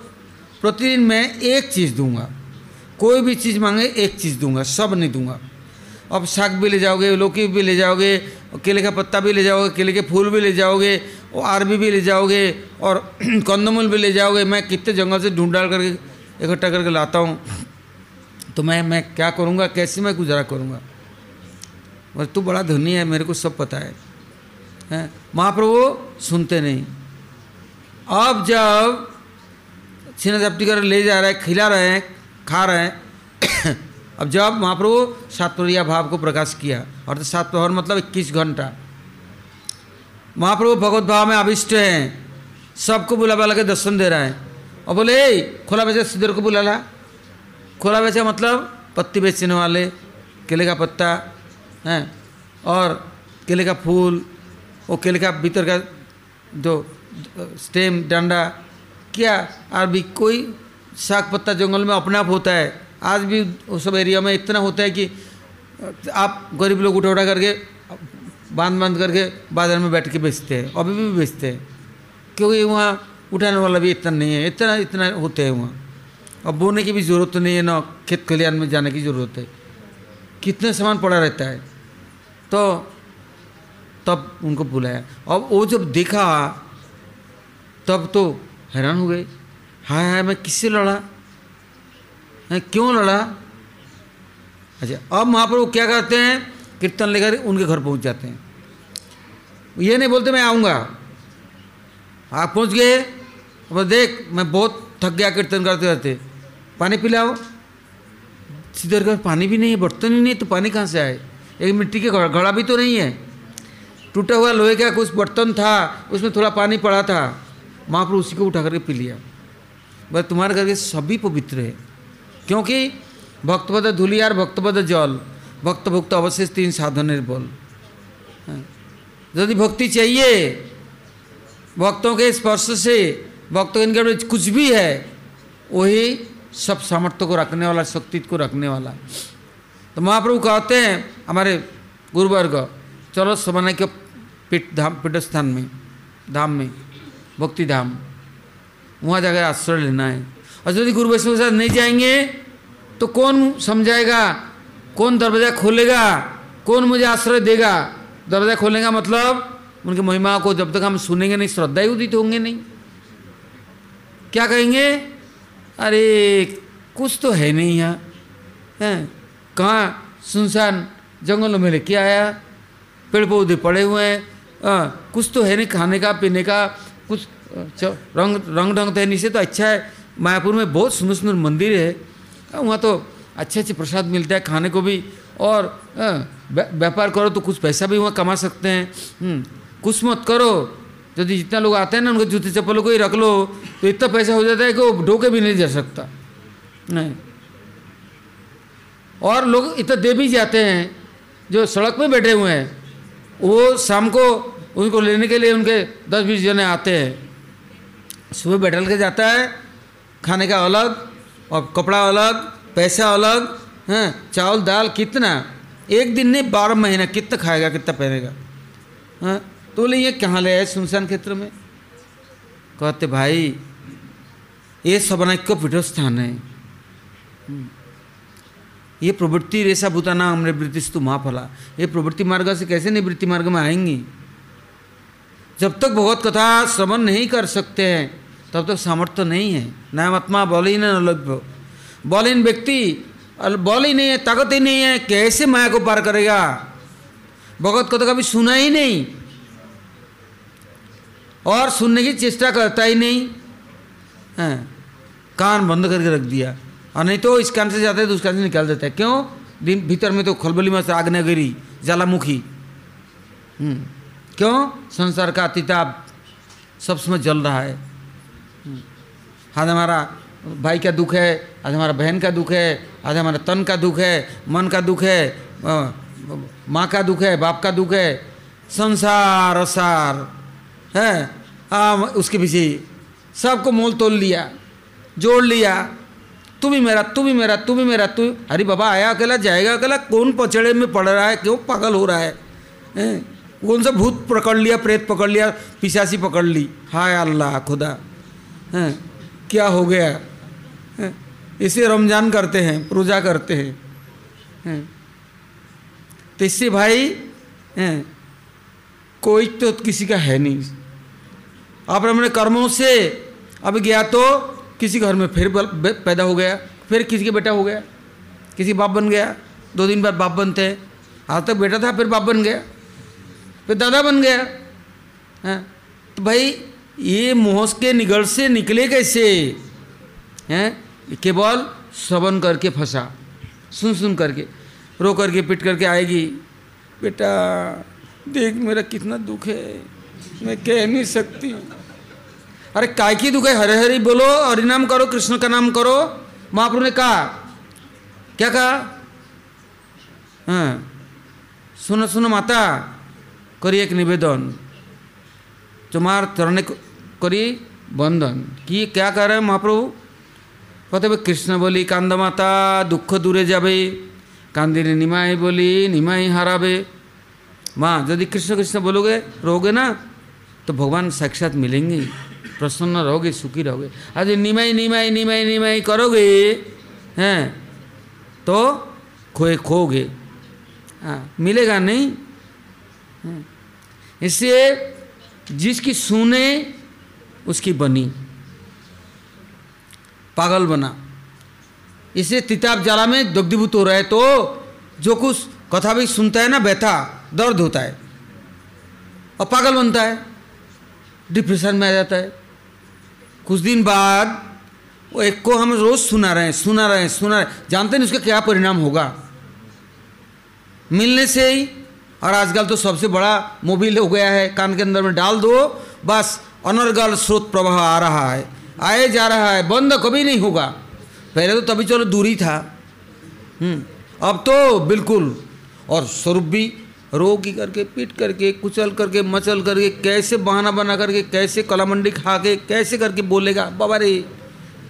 प्रतिदिन मैं एक चीज़ दूँगा। कोई भी चीज़ मांगे, एक चीज़ दूँगा, सब नहीं दूँगा। अब साग भी ले जाओगे, लौकी भी ले जाओगे, केले का पत्ता भी ले जाओगे, केले के फूल भी ले जाओगे, और आरबी भी ले जाओगे, और <clears throat> कंदमूल भी ले जाओगे। मैं कितने जंगल से ढूंढ डाल करके इकट्ठा करके लाता हूँ। तो मैं मैं क्या करूँगा, कैसे मैं गुजारा करूँगा? और तू बड़ा धनी है, मेरे को सब पता हैं। महाप्रभु, सुनते नहीं। अब जब छीना जब्ती कर ले जा रहे हैं, खिला रहे हैं, खा रहे हैं, <coughs> अब जब महाप्रभु सातपुरिया भाव को प्रकाश किया, और तो सात प्रहर मतलब इक्कीस घंटा। महाप्रभु भगवत भाव में अभिष्ट हैं, सबको बुला बुला के दर्शन दे रहे हैं। और बोले खोला बेचा सिद्धर को बुला ला खोला बेचा मतलब पत्ती बेचने वाले, केले का पत्ता, हैं? और केले का फूल वो का भीतर का जो स्टेम, डंडा, क्या अभी कोई साग पत्ता जंगल में अपने आप होता है। आज भी उस सब एरिया में इतना होता है कि आप गरीब लोग उठा उठा करके बाँध बाँध करके बाज़ार में बैठ के बेचते हैं, अभी भी बेचते हैं। क्योंकि वहाँ उठाने वाला भी इतना नहीं है, इतना इतना होते हैं वहाँ। अब बोने की भी ज़रूरत तो नहीं है, ना खेत खलिहान में जाने की ज़रूरत है। कितने सामान पड़ा रहता है। तो तब उनको बुलाया। अब वो जब देखा, तब तो हैरान हो गए। हाय हाय, मैं किससे लड़ा? है क्यों लड़ा? अच्छा अब वहाँ पर वो क्या करते हैं? कीर्तन लेकर उनके घर पहुँच जाते हैं। ये नहीं बोलते, मैं आऊँगा। आप पहुँच गए। अब देख, मैं बहुत थक गया कीर्तन करते रहते पानी पिलाओ। सीधे घर, पानी भी नहीं है, बर्तन ही नहीं तो पानी कहाँ से आए? एक मिट्टी के घड़ा भी तो नहीं है। टूटा हुआ लोहे का कुछ बर्तन था, उसमें थोड़ा पानी पड़ा था। महाप्रभु उसी को उठा करके पी लिया। बस तुम्हारे घर के सभी पवित्र है। क्योंकि भक्तपद धुलियार भक्तपद जल भक्त भुक्त अवशेष तीन साधन बोल यदि भक्ति चाहिए, भक्तों के स्पर्श से, भक्तों के इनके कुछ भी है, वही सब सामर्थ्य को रखने वाला, शक्ति को रखने वाला। तो महाप्रभु कहते हैं, हमारे गुरुवर्ग, चलो समन्वय के पीठ धाम पीठ स्थान में, धाम में, भक्ति धाम। वहाँ जाकर आश्रय लेना है। और यदि गुरु वैष्णव के साथ नहीं जाएँगे तो कौन समझाएगा? कौन दरवाज़ा खोलेगा? कौन मुझे आश्रय देगा? दरवाज़ा खोलेगा मतलब उनकी महिमा को जब तक हम सुनेंगे नहीं, श्रद्धा ही उदित होंगे नहीं। क्या कहेंगे? अरे, कुछ तो है नहीं यहाँ। हैं? कहाँ सुनसान जंगलों में लेके आया? पेड़ पौधे पड़े हुए हैं। कुछ तो है नहीं खाने का पीने का कुछ रंग रंग ढंग तो है नीचे तो अच्छा है। मायापुर में बहुत सुंदर सुंदर मंदिर है। वहाँ तो अच्छे अच्छे प्रसाद मिलता है खाने को भी। और व्यापार करो तो कुछ पैसा भी वहाँ कमा सकते हैं। हम्म, कुछ मत करो। यदि जितना लोग आते हैं ना उनके जूते चप्पलों को ही रख लो तो इतना पैसा हो जाता है कि वो ढोके भी नहीं जा सकता। नहीं। और लोग इतना दे भी जाते हैं जो सड़क में बैठे हुए हैं। वो शाम को उनको लेने के लिए उनके दस बीस जने आते हैं। सुबह बैठल के जाता है, खाने का अलग, और कपड़ा अलग, पैसा अलग, हैं, चावल, दाल कितना? एक दिन नहीं, बारह महीना, कितना खाएगा, कितना पहनेगा? हाँ तो बोले, ये कहाँ ले आए सुनसान क्षेत्र में? कहते, भाई, ये सबनाक्य पीठस्थान है। ये प्रवृत्ति रेशा भूताना हमने वृत्तिस्तु महाफला ये प्रवृत्ति मार्ग से कैसे नहीं वृत्ति मार्ग में आएँगी? जब तक भगवत कथा श्रवण नहीं कर सकते हैं, तब तक सामर्थ्य नहीं है। नामात्मा बलहीन अलभ्य बलहीन व्यक्ति बल ही नहीं है, ताकत ही नहीं है, कैसे माया को पार करेगा? भगवत कथा कभी सुना ही नहीं। और सुनने की चेष्टा करता ही नहीं। कान बंद करके रख दिया। और नहीं तो इस कान से जाता है तो उस कान से निकाल देता है। क्यों? दिन भीतर में तो खलबली में आग्नेगिरी ज्वालामुखी। हम्म। क्यों? संसार का अतिताप सब समय जल रहा है। आज हमारा भाई का दुख है आज हमारा बहन का दुख है आज हमारा तन का दुख है मन का दुख है माँ का दुख है बाप का दुख है। संसार असार है? आ, उसके पीछे सबको मोल तोल लिया जोड़ लिया। तू भी मेरा तू भी मेरा तू भी मेरा तू अरे बाबा आया अकेला जाएगा अकेला कौन पचड़े में पड़ रहा है क्यों पागल हो रहा है, है? कौन सा भूत पकड़ लिया प्रेत पकड़ लिया पिशासी पकड़ ली हाय अल्लाह खुदा हैं क्या हो गया है? इसे रमज़ान करते हैं पूजा करते हैं है? तो इससे भाई है? कोई तो किसी का है नहीं आप अपने कर्मों से अब गया तो किसी घर में फिर पैदा हो गया, फिर किसी के बेटा हो गया, किसी बाप बन गया, दो दिन बाद बाप बनते हैं। आज तक बेटा था, फिर बाप बन गया, फिर दादा बन गया। हैं तो भाई, ये मोहस के निगल से निकले कैसे? हैं, केवल श्रवण करके फंसा, सुन सुन करके, रो करके, पिट करके आएगी। बेटा, देख मेरा कितना दुख है, मैं कह नहीं सकती। अरे काय की दुख है हरे हरे बोलो हरि नाम करो, कृष्ण का नाम करो? महाप्रभु ने कहा क्या कहा सुनो सुनो माता, करी एक निवेदन. तुम्हार चरण करी बंधन कि क्या कह रहे हैं महाप्रभु? कहते कृष्ण बोली, कांद माता, दुख दूरे जाबे। कांदिनी निमाई बोली, निमाई हाराबे। माँ, यदि कृष्ण कृष्ण बोलोगे रहोगे ना तो भगवान साक्षात मिलेंगे। प्रसन्न रहोगे, सुखी रहोगे। आज निमाई निमाई निमाई निमाई करोगे, हैं तो खोए खोगे हाँ मिलेगा नहीं। इससे जिसकी सुने, उसकी बनी। पागल बना। इसे तिताब जला में दग्धीभूत हो रहा है तो जो कुछ कथा भी सुनता है ना बैठा दर्द होता है। और पागल बनता है। डिप्रेशन में आ जाता है। कुछ दिन बाद वो एक को हम रोज सुना रहे हैं सुना रहे हैं सुना रहे हैं। जानते नहीं उसका क्या परिणाम होगा? मिलने से ही और आजकल तो सबसे बड़ा मोबिल हो गया है कान के अंदर में डाल दो बस अनर्गल स्रोत प्रवाह आ रहा है। आए जा रहा है बंद कभी नहीं होगा। पहले तो तभी चलो दूरी था। हम्म, अब तो बिल्कुल और स्वरूप भी रोगी करके, पीट करके, कुचल करके, मचल करके, कैसे बहाना बना करके, कैसे कलामंडी खा के, कैसे करके बोलेगा? बाबा रे,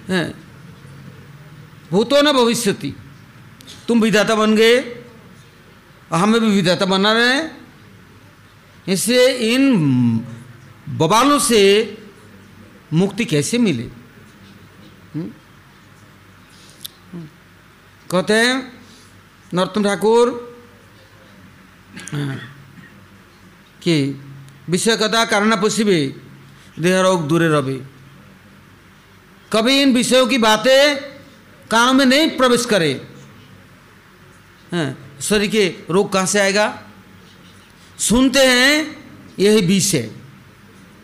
हैं? भूतो न भविष्यति तुम विधाता बन गए। हमें भी विधाता बना रहे हैं। इससे इन बबालों से मुक्ति कैसे मिले? हम्म? कहते हैं, नरोत्तम ठाकुर हाँ, कि विषय कथा कारण पुष्पे देह रोग दूरे रवे कभी इन विषयों की बातें कानों में नहीं प्रवेश करे। हाँ, शरीर के रोग कहाँ से आएगा? सुनते हैं यही विष है।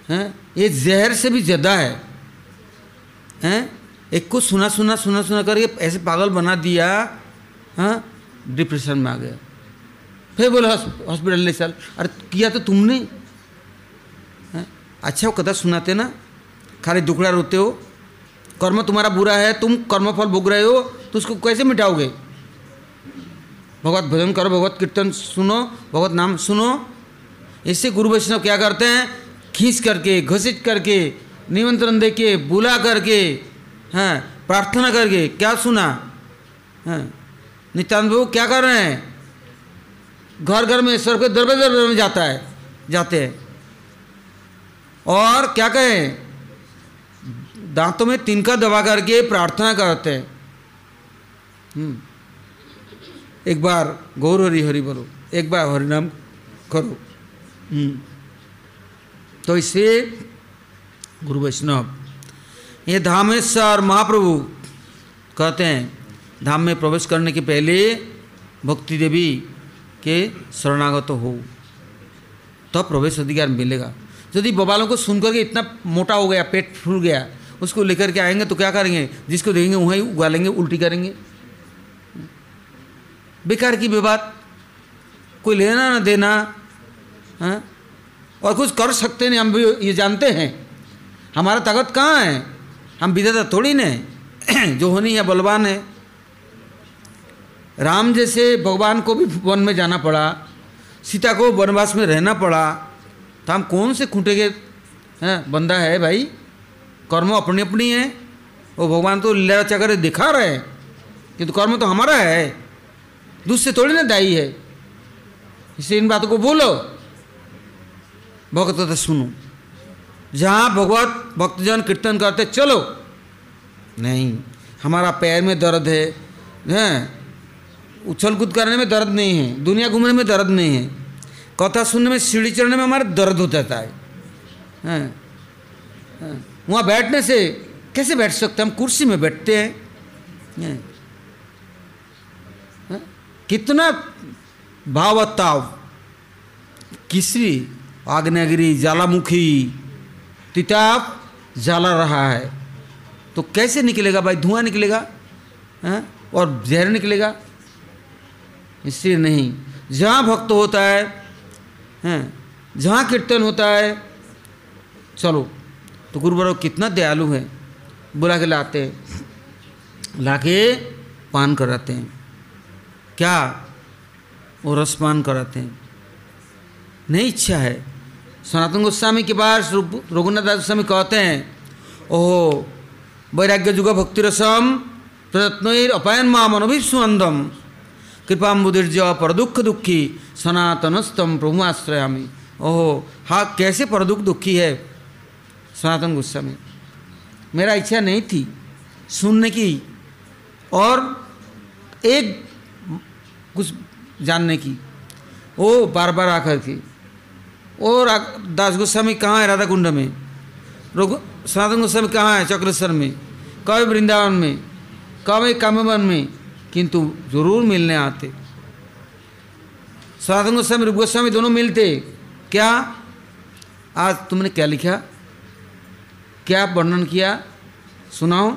हैं ये जहर से भी ज़्यादा है। हैं एक को सुना सुना सुना सुना करके ऐसे पागल बना दिया हाँ डिप्रेशन में आ गया। फिर बोले हॉस्पिटल ले चल। अरे, किया तो तुमने? है? अच्छा वो कथा सुनाते ना। खाली दुखड़ा रोते हो। कर्म तुम्हारा बुरा है, तुम कर्मफल भोग रहे हो तो उसको कैसे मिटाओगे? भगवत भजन करो, भगवत कीर्तन सुनो, भगवत नाम सुनो। इससे गुरु वैष्णव क्या करते हैं? खींच करके, घसीट करके, निमंत्रण दे के बुला करके, हैं, प्रार्थना करके, क्या सुना? हैं? नित्यानंद बाबू क्या कर रहे हैं? घर घर में सर के दरबे दरबे में जाता है, जाते हैं और क्या कहें दांतों में तिनका दबा करके प्रार्थना करते हैं हम्म। एक बार गौर हरि हरि बोलो, एक बार हरिनाम करो हम्म। तो इसे गुरु वैष्णव, ये धामेश्वर महाप्रभु कहते हैं, धाम में प्रवेश करने के पहले भक्ति देवी के शरणागत हो तो प्रवेश अधिकार मिलेगा। यदि बबालों को सुनकर के इतना मोटा हो गया, पेट फूल गया, उसको लेकर के आएँगे तो क्या करेंगे? जिसको देंगे वहीं उगालेंगे, उल्टी करेंगे। बेकार की विवाद। कोई लेना ना देना हाँ? और कुछ कर सकते नहीं, हम भी ये जानते हैं। हमारा ताकत कहाँ है? हम विधाता थोड़ी ने <clears throat> जो होनी है, बलवान है। राम जैसे भगवान को भी वन में जाना पड़ा, सीता को वनवास में रहना पड़ा। तो हम कौन से खूंटे के, हैं, बंदा है भाई? कर्म अपनी अपनी है। वो भगवान तो लीला चकर दिखा रहे हैं कि तो कर्म तो हमारा है। दूसरे थोड़ी ना दाई है। इससे इन बातों को बोलो। भगवत तो सुनो। जहाँ भगवत भक्तजन कीर्तन करते, चलो। नहीं, हमारा पैर में दर्द है, हैं उछल कूद करने में दर्द नहीं है, दुनिया घूमने में दर्द नहीं है। कथा सुनने में, सीढ़ी चढ़ने में हमारा दर्द हो जाता है वहाँ बैठने से कैसे बैठ सकते हम कुर्सी में बैठते हैं। कितना भावताव। किसरी, आग्नेयगिरी, ज्वालामुखी, तिताप जला रहा है। तो कैसे निकलेगा भाई? धुआँ निकलेगा, है? और जहर निकलेगा। इसलिए नहीं। जहाँ भक्त होता है, हैं, जहाँ कीर्तन होता है, चलो तो गुरु बरो कितना दयालु है। बुला के लाते हैं ला के पान कराते हैं। क्या? वो रसपान कराते हैं। नहीं इच्छा है। सनातन गोस्वामी के पास रघुनाथ दास गोस्वामी कहते हैं, ओहो, वैराग्य जुग भक्ति रसम प्रयत्न अपायन माम अनभिस्वंदम कृपाम्बुदिर्ज पर दुख दुखी सनातनस्तम प्रभु आश्रयामी। ओहो हाँ कैसे पर दुख दुखी है? सनातन गोस्वामी, मेरा इच्छा नहीं थी सुनने की और एक कुछ जानने की। वो बार बार आकर के और दास गोस्वामी कहाँ है राधा कुंड में? रघु सनातन गोस्वामी कहाँ है चक्रेश्वर में? कभी वृंदावन में? कभी कामेवन में? किंतु ज़रूर मिलने आते। सनातन गोस्वामी, रूप गोस्वामी दोनों मिलते। क्या? आज तुमने क्या लिखा? क्या वर्णन किया? सुनाओ।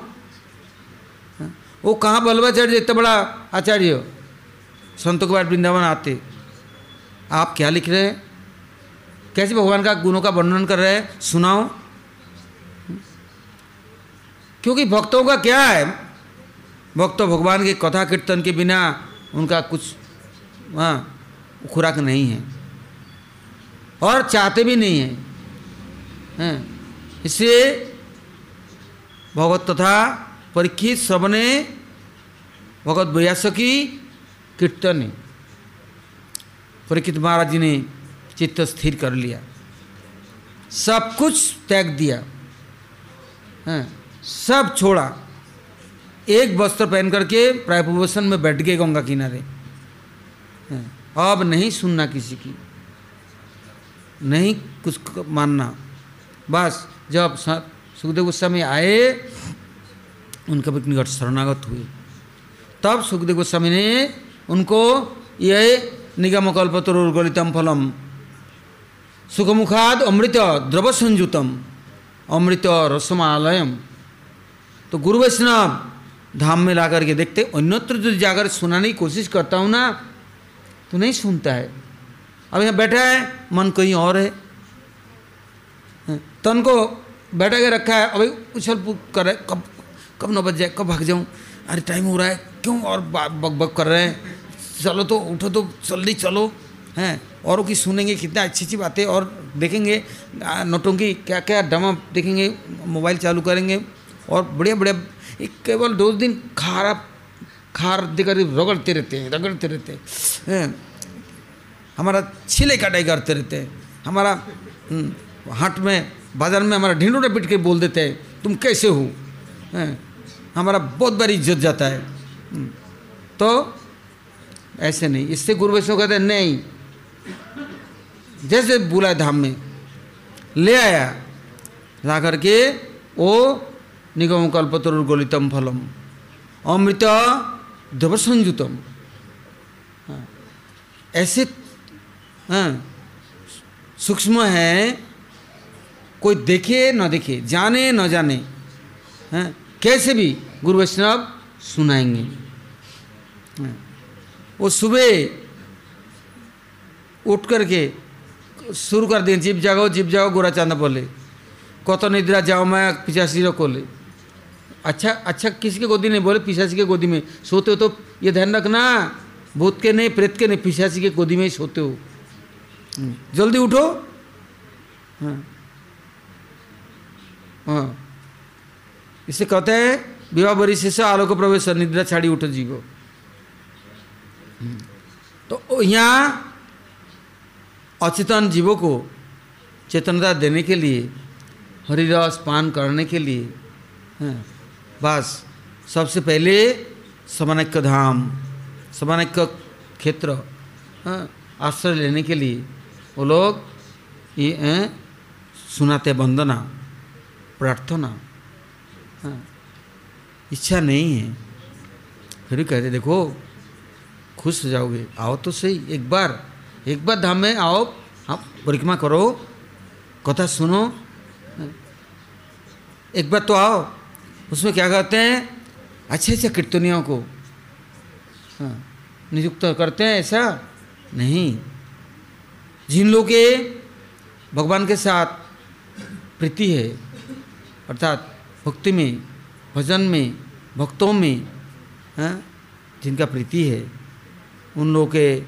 वो कहाँ बल्लभाचार्य इतना बड़ा आचार्य? संतों के बाद वृंदावन आते। आप क्या लिख रहे हैं? कैसे भगवान का गुणों का वर्णन कर रहे हैं? सुनाओ। क्योंकि भक्तों का क्या है? भक्त भगवान के कथा कीर्तन के बिना उनका कुछ हाँ खुराक नहीं है और चाहते भी नहीं है, है? इसलिए भगवत तथा परीक्षित सबने भगवत व्यास की कीर्तन परीक्षित महाराज जी ने चित्त स्थिर कर लिया सब कुछ त्याग दिया है? सब छोड़ा एक वस्त्र पहन करके प्रायपोषण में बैठ गए गंगा किनारे। अब नहीं सुनना किसी की। नहीं कुछ मानना। बस जब सुखदेव गोस्वामी आए, उनका निकट शरणागत हुए। तब सुखदेव गोस्वामी ने उनको ये निगम कल्पतरुर्गलितम फलम सुखमुखाद अमृत द्रव संयुतम अमृत रसमालयम। तो गुरु वैष्णव धाम में ला करके देखते, अन्यत्र जो जाकर सुनाने की कोशिश करता हूँ ना तो नहीं सुनता है। अब यहाँ बैठा है, मन कहीं और है। तन को बैठा के रखा है अभी उछल कर रहे कब कब न बच जाए, कब भाग जाऊँ? अरे टाइम हो रहा है, क्यों और बक बक कर रहे हैं? चलो तो उठो तो जल्दी चलो, हैं? औरों की सुनेंगे, कितना अच्छी अच्छी बातें और देखेंगे। नोटों की क्या क्या डमा देखेंगे, मोबाइल चालू करेंगे और बढ़िया बढ़िया एक केवल दो दिन खारा खार देकर रगड़ते रहते हैं रगड़ते रहते हैं। हमारा छिले कटाई करते रहते हैं। हमारा हम्म, हाट में बाज़ार में हमारा ढिंडोरा पिट के बोल देते हैं तुम कैसे हो? हमारा बहुत बार इज़्ज़त जाता है। हम्म, तो ऐसे नहीं इससे गुरु वैष्णव कहते नहीं जैसे बुलाए धाम में ले आया ला करके वो निगम कल्पतरुर्गलितम फलम। अमृत देवसंयुतम। हाँ, ऐसे हाँ। सूक्ष्म है कोई देखे न देखे जाने न जाने। हाँ, कैसे भी गुरु वैष्णव सुनाएँगे। वो सुबह उठ करके शुरू कर दिए जीप जागो जीप गोरा चांदा बोले। कत निद्रा जाओ मैं पिछासी कोले। अच्छा अच्छा किसी के गोदी नहीं? बोले पिशाची के गोदी में। सोते हो तो ये ध्यान रखना भूत के नहीं प्रेत के नहीं पिशाची के गोदी में ही सोते हो। हम्म, जल्दी उठो। हाँ। हाँ। इसे कहते हैं विवाह बरी से आलोक प्रवेश निद्रा छाड़ी उठो जीवो। हम्म, तो यहाँ अचेतन जीवों को चेतनता देने के लिए हरिरस पान करने के लिए हाँ बस सबसे पहले समानक्य धाम समानक्य क्षेत्र हाँ, आश्रय लेने के लिए वो लोग ये सुनाते वंदना प्रार्थना हाँ, इच्छा नहीं है। फिर कहते देखो खुश हो जाओगे। आओ तो सही एक बार एक बार धाम में आओ आप परिक्रमा करो कथा सुनो एक बार तो आओ उसमें क्या करते हैं? अच्छे अच्छे कीर्तनियों को। हाँ, नियुक्त करते हैं ऐसा? नहीं। जिन लोग के भगवान के साथ प्रीति है अर्थात भक्ति में भजन में भक्तों में हाँ, जिनका प्रीति है उन लोगों के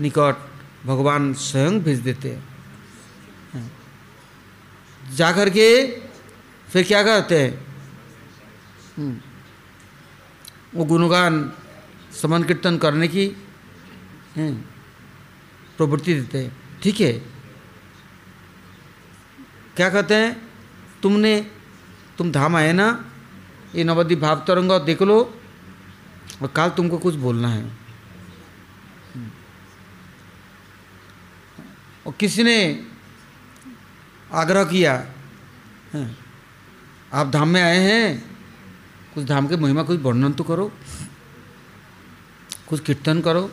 निकट भगवान स्वयं भेज देते हैं। हाँ। जा कर के फिर क्या करते हैं। वो गुणगान समन कीर्तन करने की प्रवृत्ति देते हैं। ठीक है? क्या कहते हैं? तुमने, तुम धाम आए ना, ये नवद्वीप भाव तरंग देख लो, और काल तुमको कुछ बोलना है। और किसी ने आग्रह किया? आप धाम में आए हैं? कुछ धाम के महिमा कुछ वर्णन तो करो, कुछ कीर्तन करो।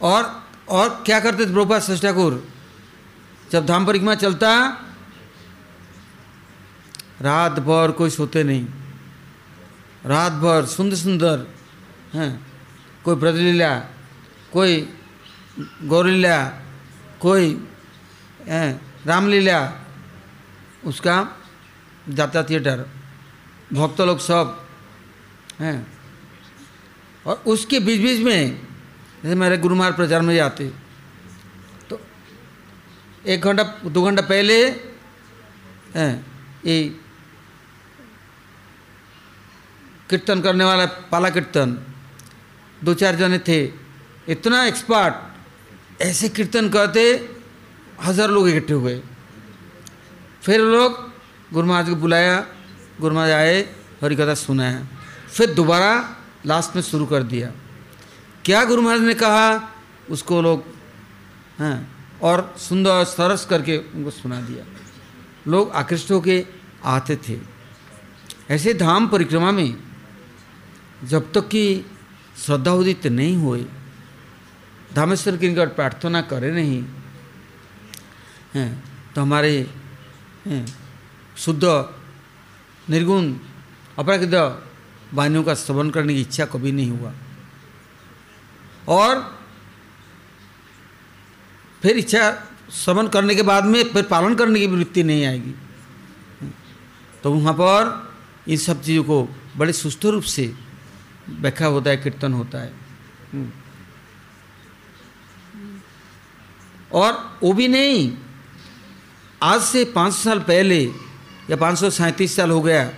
और और क्या करते थे प्रभुपाद सच ठाकुर? जब धाम परिक्रमा चलता रात भर कोई सोते नहीं। रात भर सुंदर सुंदर, हैं, कोई ब्रजलीला, कोई गौरलीला, कोई रामलीला, उसका जाता थिएटर भक्त लोग सब हैं और उसके बीच बीच में, जैसे मेरे गुरु महाराज प्रचार में जाते तो एक घंटा, दो घंटा पहले, हैं, ये कीर्तन करने वाला पाला कीर्तन, दो चार जने थे, इतना एक्सपर्ट ऐसे कीर्तन करते, हज़ार लोग इकट्ठे हुए। फिर लोग गुरु महाराज को बुलाया गुरु महाराज आए हरी कथा सुनाया फिर दोबारा लास्ट में शुरू कर दिया। क्या गुरु महाराज ने कहा? उसको लोग, हैं, और सुंदर सरस करके उनको सुना दिया। लोग आकृष्ट होके आते थे। ऐसे धाम परिक्रमा में जब तक कि श्रद्धा उदित नहीं हुई, धामेश्वर की निकट प्रार्थना करे नहीं, हैं तो हमारे शुद्ध, निर्गुण अपराकृत वाणियों का श्रवण करने की इच्छा कभी नहीं हुआ। और फिर इच्छा श्रवण करने के बाद में फिर पालन करने की वृत्ति नहीं आएगी। तो वहाँ पर इन सब चीज़ों को बड़े सुस्थ रूप से व्याख्या होता है, कीर्तन होता है। और वो भी नहीं, आज से पाँच साल पहले या पाँच सौ सैंतीस साल हो गया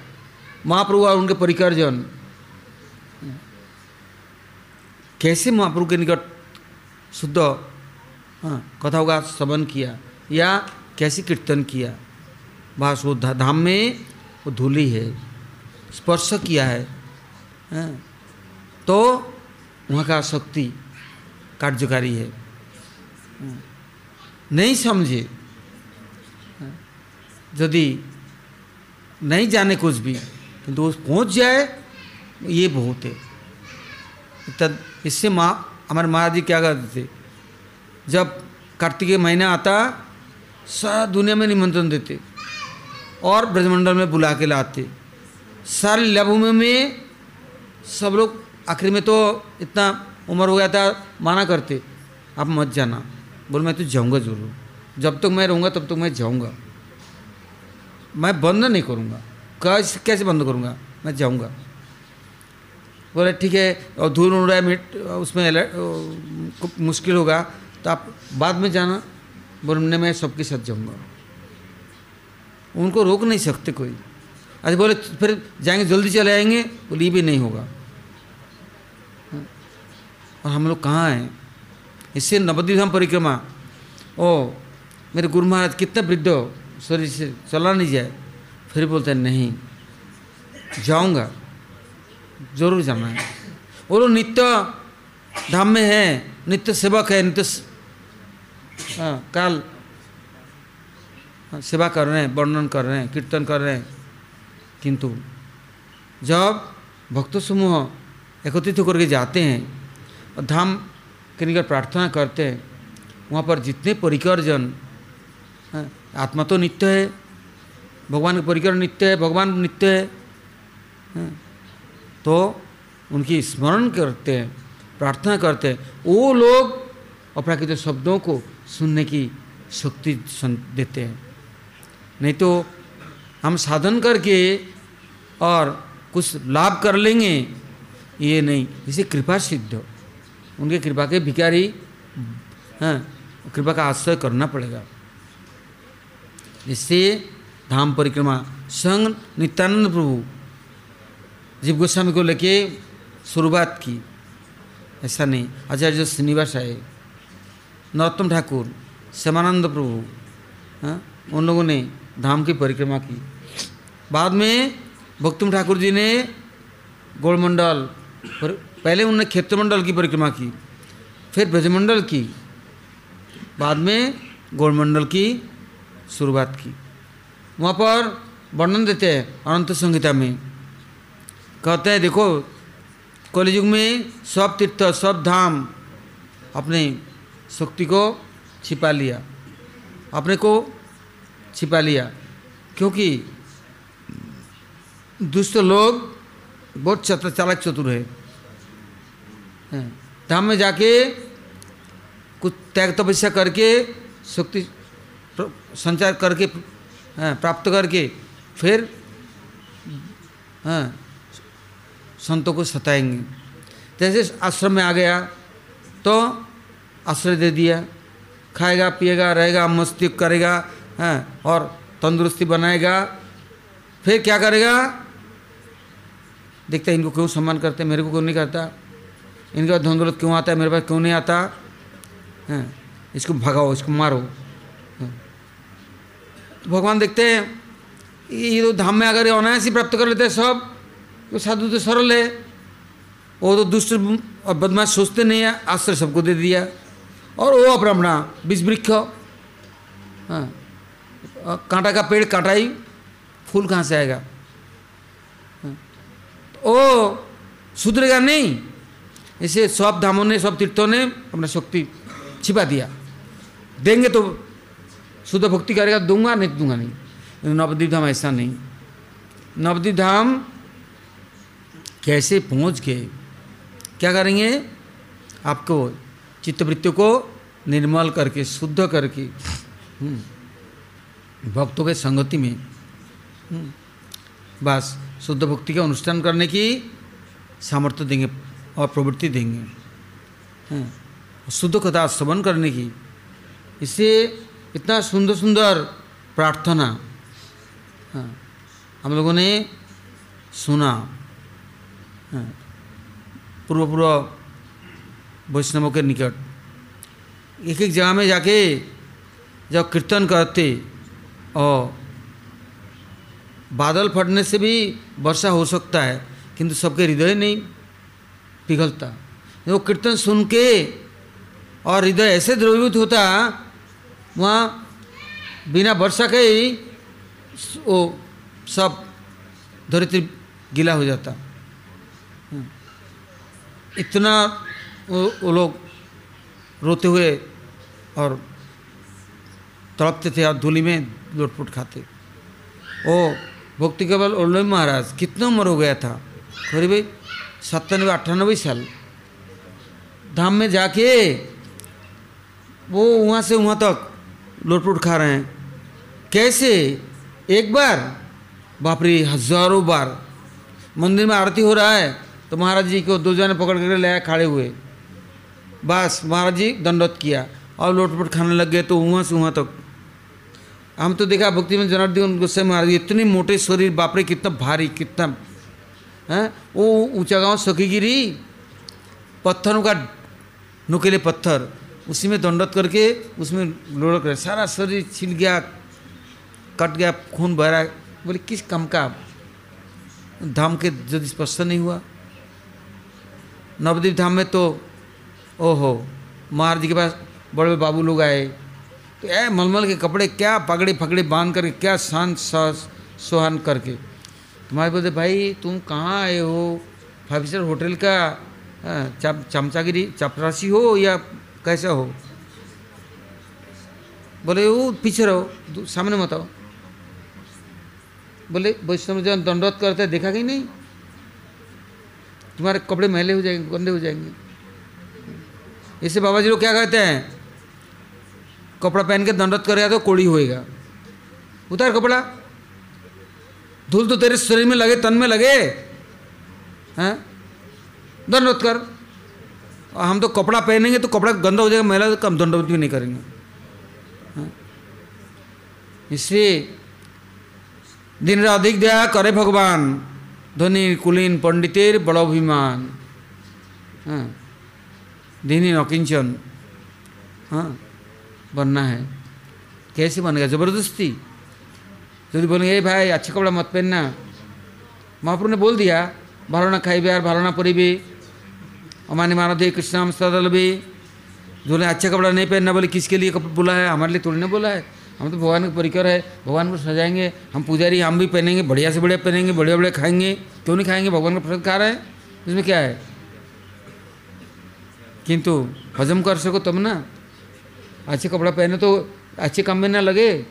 महाप्रभु और उनके परिकरजन कैसे महाप्रभु के निकट शुद्ध हाँ कथाओं का श्रवण किया या कैसे कीर्तन किया? बस वो धाम में वो धूली है स्पर्श किया है हाँ, तो वहाँ का शक्ति कार्यकारी है। हाँ, नहीं समझे यदि नहीं जाने कुछ भी। किंतु तो पहुँच जाए, ये बहुत है। तद इससे माँ, हमारे महाराज जी क्या करते थे? जब कार्तिक महीना आता, सारा दुनिया में निमंत्रण देते और ब्रजमंडल में बुला के लाते। सारे लभूमि में सब लोग आखिर में तो इतना उम्र हो गया था, माना करते, आप मत जाना। बोल, मैं तो जाऊँगा ज़रूर। जब तक मैं रहूँगा, तब तक मैं जाऊँगा। मैं बंद नहीं करूँगा। कैसे कैसे बंद करूँगा? मैं जाऊँगा। बोले, ठीक है, और धूल उड़ रहा है, मिट, उसमें अलर्ट मुश्किल होगा तो आप बाद में जाना। बोलने मैं सबके साथ जाऊँगा। उनको रोक नहीं सकते कोई। अच्छा बोले, फिर जाएँगे, जल्दी चले आएँगे, बोले भी नहीं होगा। और हम लोग कहाँ हैं? इससे नवद्वीप परिक्रमा। ओ, मेरे गुरु महाराज, कितना वृद्ध शरीर से चला नहीं जाए। फिर बोलते हैं नहीं जाऊँगा। ज़रूर जाना है। वो लोग नित्य धाम में है नित्य सेवक है नित्य हाँ, काल। हाँ, सेवा कर रहे हैं वर्णन कर रहे हैं कीर्तन कर रहे हैं। किंतु जब भक्त समूह एकत्रित होकर के जाते हैं और धाम के निकट प्रार्थना करते हैं वहाँ पर जितने परिकर जन हैं, आत्मा तो नित्य है। भगवान के परिकर नित्य है, भगवान नित्य है। तो उनकी स्मरण करते हैं, प्रार्थना करते हैं। वो लोग अप्राकृत शब्दों को सुनने की शक्ति देते हैं। नहीं तो हम साधन करके और कुछ लाभ कर लेंगे, ये नहीं। इसे कृपा सिद्ध उनके कृपा के भिकारी हाँ कृपा का आश्रय करना पड़ेगा। इससे धाम परिक्रमा संग नित्यानंद प्रभु जीव गोस्वामी को लेके शुरुआत की। ऐसा नहीं। आचार्य श्रीनिवास आए, नरोत्तम ठाकुर श्यामानंद प्रभु हाँ उन लोगों ने धाम की परिक्रमा की। बाद में भक्तुम ठाकुर जी ने गोलमंडल पर, पहले उन्होंने क्षेत्रमंडल की परिक्रमा की, फिर ब्रजमंडल की, बाद में गोलमंडल की शुरुआत की। वहाँ पर वर्णन देते हैं अनंत संहिता में। कहते हैं, देखो, कलयुग में सब तीर्थ, सब धाम अपने शक्ति को छिपा लिया, अपने को छिपा लिया, क्योंकि दुष्ट लोग बहुत चतर, चालक चतुर है। धाम में जाके कुछ त्याग तपस्या करके शक्ति संचार करके प्राप्त करके फिर हाँ संतों को सताएँगे। जैसे आश्रम में आ गया तो आश्रय दे दिया। खाएगा, पिएगा, रहेगा, मस्ती करेगा, हैं, और तंदुरुस्ती बनाएगा। फिर क्या करेगा? देखते इनको क्यों सम्मान करते मेरे को क्यों नहीं करता? इनका धन दौलत क्यों आता है? मेरे पास क्यों नहीं आता? हैं, इसको भगाओ, इसको मारो। तो भगवान देखते हैं, ये तो धाम में अगर अनायास ही प्राप्त कर लेते हैं सब तो साधु तो सरल है। वो तो दुष्ट और बदमाश सोचते नहीं है, आश्रय सबको दे दिया। और वो अपना बीज वृक्ष। हाँ। कांटा का पेड़, काटाई, फूल कहाँ से आएगा? ओ सुधरेगा नहीं। इसे सब धामों ने, सब तीर्थों ने अपना शक्ति छिपा दिया। देंगे तो शुद्ध भक्ति करेगा दूँगा नहीं दूँगा नहीं। नवदीप धाम ऐसा नहीं। नवदीप धाम कैसे पहुँच गए? क्या करेंगे? आपको चित्तवृत्तियों को निर्मल करके शुद्ध करके हम्म, भक्तों के संगति में हम्म, बस शुद्ध भक्ति का अनुष्ठान करने की सामर्थ्य देंगे और प्रवृत्ति देंगे। हम्म, शुद्ध कथा श्रवण करने की। इससे इतना सुंदर सुंदर प्रार्थना। हाँ, हम लोगों ने सुना। हाँ, पूर्व पूर्व वैष्णवों के निकट। एक एक जगह में जाके जब कीर्तन करते और बादल फटने से भी वर्षा हो सकता है किंतु सबके हृदय नहीं पिघलता। वो कीर्तन सुन के और हृदय ऐसे द्रवीभूत होता वहाँ बिना वर्षा के ही वो सब धरित्री गीला हो जाता। इतना वो, वो लोग रोते हुए और तड़पते थे और धूली में लोटपुट खाते। ओ भक्ति केवल ओल्लई महाराज कितना उम्र हो गया था? करीब सत्तानवे अट्ठानबे साल। धाम में जाके वो वहाँ से वहाँ तक लोटपुट खा रहे हैं। कैसे? एक बार? बापरी, हज़ारों बार। मंदिर में आरती हो रहा है तो महाराज जी को दो जने पकड़ कर लाया खड़े हुए। बस, महाराज जी दंडोत किया। और लोटपुट खाने लग गए तो वहाँ से वहाँ तक। तो। हम तो देखा, भक्ति में जनार्दी जनार्दन गोस्वामी महाराज इतने मोटे शरीर, बापरे, कितना भारी, कितना, है? वो ऊँचा गाँव सखीगिरी, पत्थरों का, नुकेले पत्थर। उसी में दंडत करके उसमें लोड़क रहे सारा शरीर छिल गया कट गया खून रहा बोले किस कम का? धाम के यदि स्पष्ट नहीं हुआ। नवदीप धाम में तो ओहो महाराज जी के पास बड़े बड़े बाबू लोग आए। तो ऐ मलमल के कपड़े क्या पगड़े फगड़े बाँध करके क्या शांत सोहन करके। तुम्हारे बोलते भाई तुम कहाँ आए हो? फाइव स्टार होटल का हाँ, चमचागिरी चपरासी हो या कैसा हो? बोले वो पीछे रहो सामने मत आओ। बोले, वैष्णव जन दंडवत करते देखा कि नहीं? तुम्हारे कपड़े मैले हो जाएँगे, गंदे हो जाएँगे। इससे बाबा जी लोग क्या कहते हैं? कपड़ा पहन के दंडवत करेगा तो कोड़ी होएगा। उतार कपड़ा। धूल तो तेरे शरीर में लगे, तन में लगे। हैं? दंडवत कर। हम तो कपड़ा पहनेंगे तो कपड़ा गंदा हो जाएगा, महिला तो कम दंडवत भी नहीं करेंगे। हाँ। इसलिए दिन रात अधिक दया करे भगवान। धनी, कुलीन, पंडितेर बड़ अभिमान। हाँ। धीनी नकिंचन हाँ। बनना है। कैसे बनेगा? ज़बरदस्ती। यदि बोलेंगे भाई, अच्छे कपड़ा मत पहनना। महाप्रभु ने बोल दिया, भालना खाइबे यार भालना पड़े हमारे महाराज भी जो बोले अच्छा कपड़ा नहीं पहनना बोले, किसके लिए कपड़ा बोला है? हमारे लिए थोड़ी ना बोला है। हम तो भगवान का परिकर है। भगवान को सजाएँगे। हम पुजारी, हम भी पहनेंगे, बढ़िया से बढ़िया पहनेंगे, बढ़िया बढ़िया खाएँगे। क्यों नहीं खाएँगे? भगवान का प्रसाद खा रहे हैं। इसमें क्या है? किंतु हजम कर सको तब ना। अच्छे कपड़ा पहने तो अच्छे काम में ना लगे।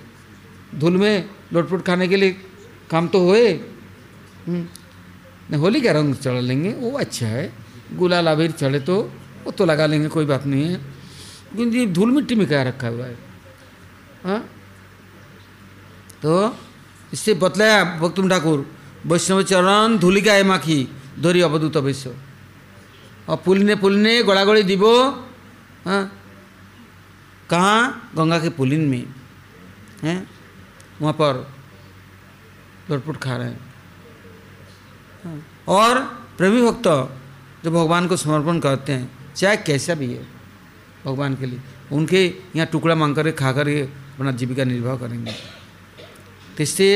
धूल में लोटपुट खाने के लिए काम तो होए। हम्म। होली का रंग चढ़ा लेंगे, वो अच्छा है। गुलाल अबीर चढ़े तो वो तो लगा लेंगे कोई बात नहीं है। लेकिन ये धूल मिट्टी में क्या रखा हुआ है? हाँ? तो इससे बतलाया भक्तुम ठाकुर वैष्णव चरण धूलिका है माखी धोरी अवधूत अवश्य। और पुलिने पुलिने गड़ागड़ी दिबो हाँ? कहाँ? गंगा के पुलिन में हैं? वहाँ पर लोटपुट खा रहे हैं। हाँ, और प्रेमी भक्त जो भगवान को समर्पण करते हैं चाहे कैसा भी है भगवान के लिए। उनके यहाँ टुकड़ा मांग कर खा कर अपना जीविका निर्वाह करेंगे। तो इससे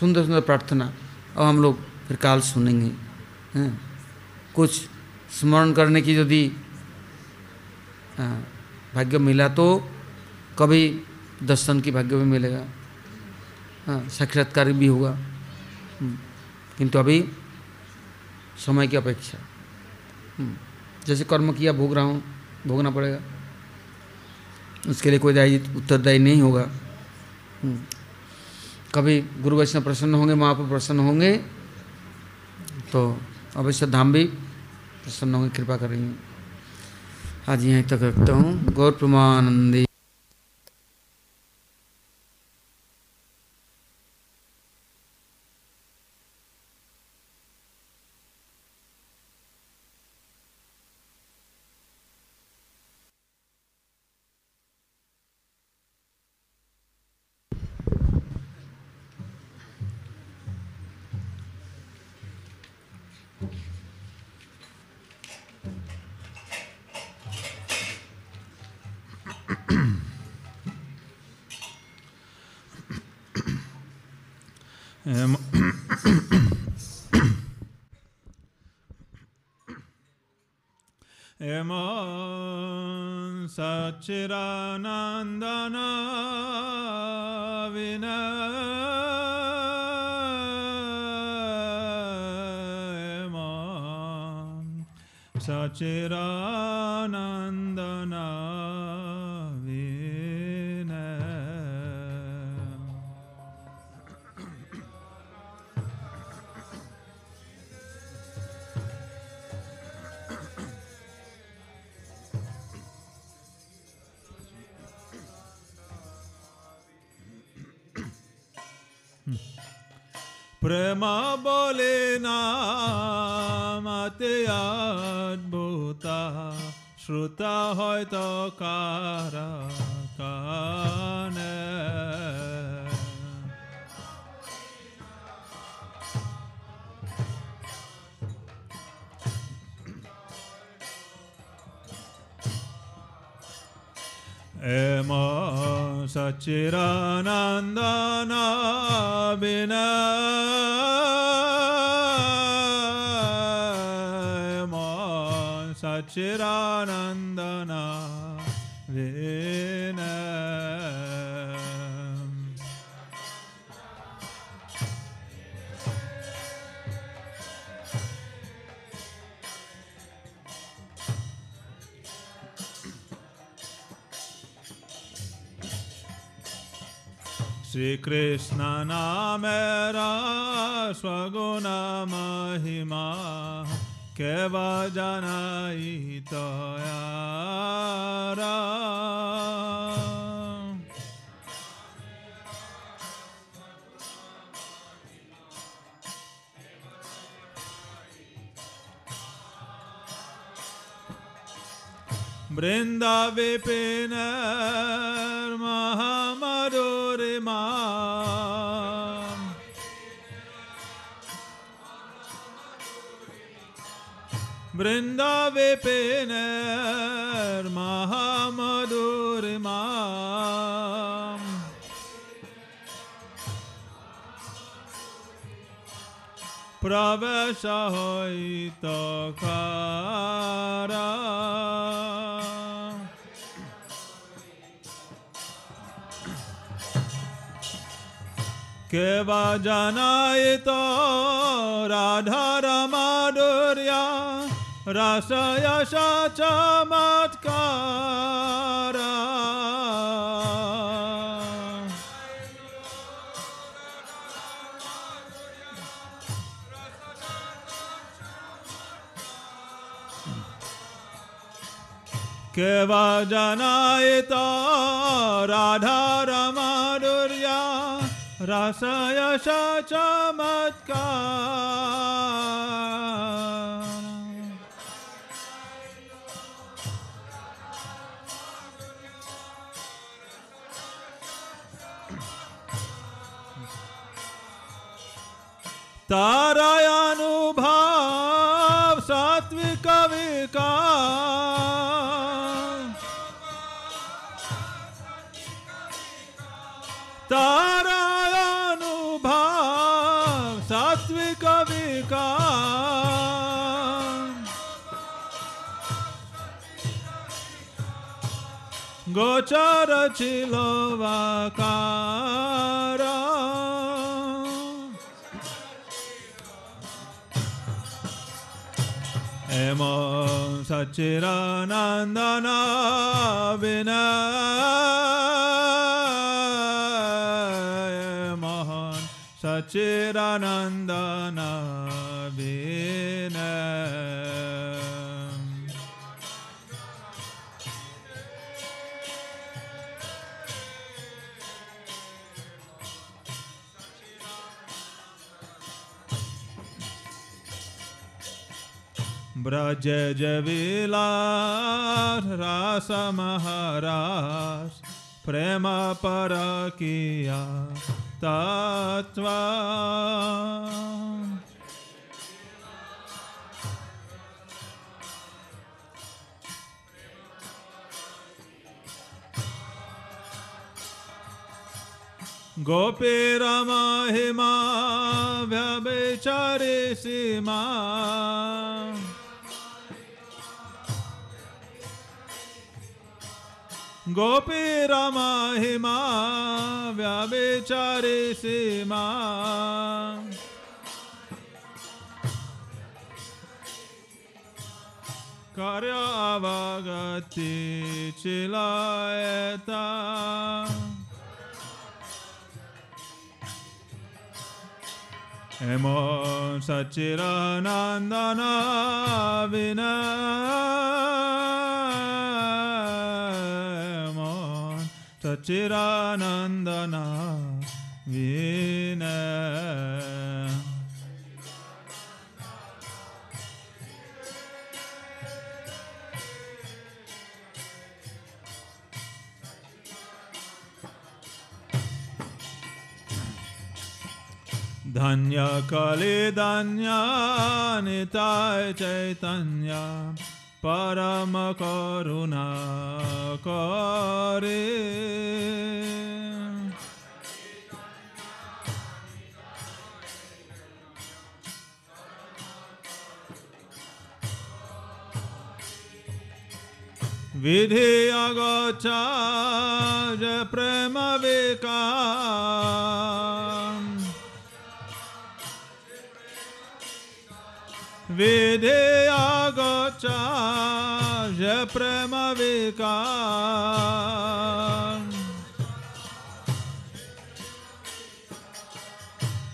सुंदर सुंदर प्रार्थना अब हम लोग फिर काल सुनेंगे। हैं। कुछ स्मरण करने की यदि हाँ, भाग्य मिला तो कभी दर्शन की भाग्य भी मिलेगा। हाँ साक्षात्कार भी होगा। हम्म, किंतु अभी समय की अपेक्षा। जैसे कर्म किया भोग रहा हूँ भोगना पड़ेगा। उसके लिए कोई दायी उत्तरदायी नहीं होगा। हम्म, कभी गुरु वैष्णव प्रसन्न होंगे माँ पर प्रसन्न होंगे तो अवश्य धाम भी प्रसन्न होंगे कृपा करेंगे। आज यहीं तक रखता हूँ। गौर प्रमानंदी। প্রেম বলে নামাতে অদ্ভুতা শ্রোতা হয়তো কারা কানে Ema Satchiranandana Bina Ema Satchiranandana Shri Krishna नाम स्वगुण महिमा केव जनायि तया महा বৃন্দাবে পেন মহামধুর মা প্রবেশ হইত কারা। केवा जनयितो राधारमाडुर्या रसयशा चमत्कारा। केव जनायित तो राधा रमानुर्या रसयश चमत्कार। तारायानुभाव सात्विक विकार तारायानुभाव सात्विक विकार गोचर चिलोवाकार Namo Satchidanandana Vinaya Mahan Satchidanandana Braj जविलास रास महारास प्रेम पर किया तत्व। गोपी महिमा व्यभिचारे सीमा। गोपी रामा हिमा व्याचारे से माँ। कार्यावागति चिलायता। एमो सचिरानन्दना विना सचिरानन्दना वीन। धन्यकलिधन्यानिताय चैतन्या। परम करुणा करे। विधि अगोचार प्रेम विकार। विधे विधेया प्रेम प्रेमविकार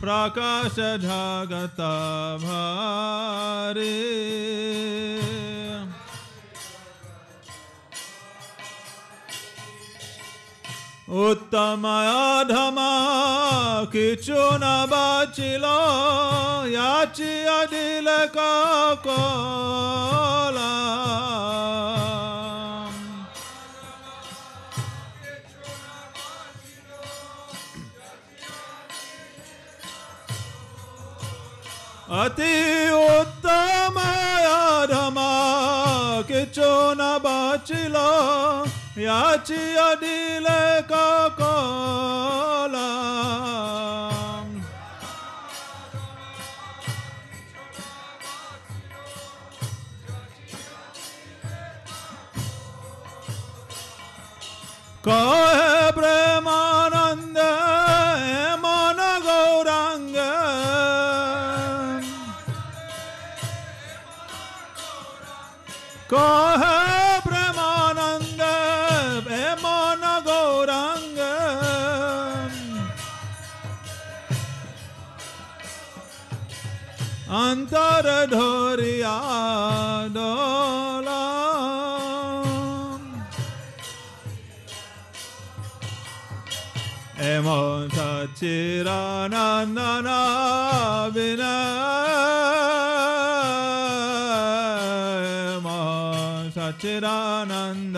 प्रकाश जगता भारी। उत्तम अधमा न बाचिल याचिया दिल का अति उत्तम धमा किचो न बाचिला Yachiya dile kakola Kakola অন্তর ধরিয়া ডলা এমন চিরানন্দনা বিনা চিরানন্দ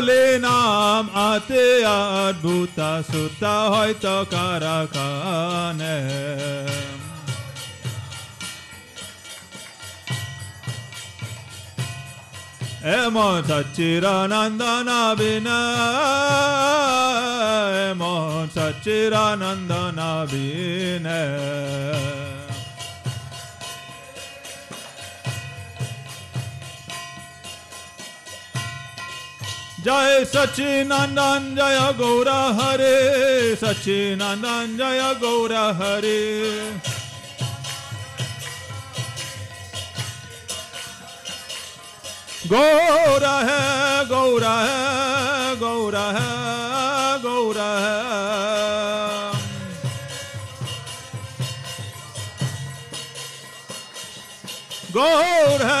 বলে নাম আতে অদ্ভুত সুত হয়তো কারাকানে এমন সচিরানন্দন বিনা এমন সচিরানন্দন বিনা जय सचिनंदन, जय गौर हरे। सचिनंदन, जय गौर हरे। गौर है गौर है गौर है गौर है। गौर है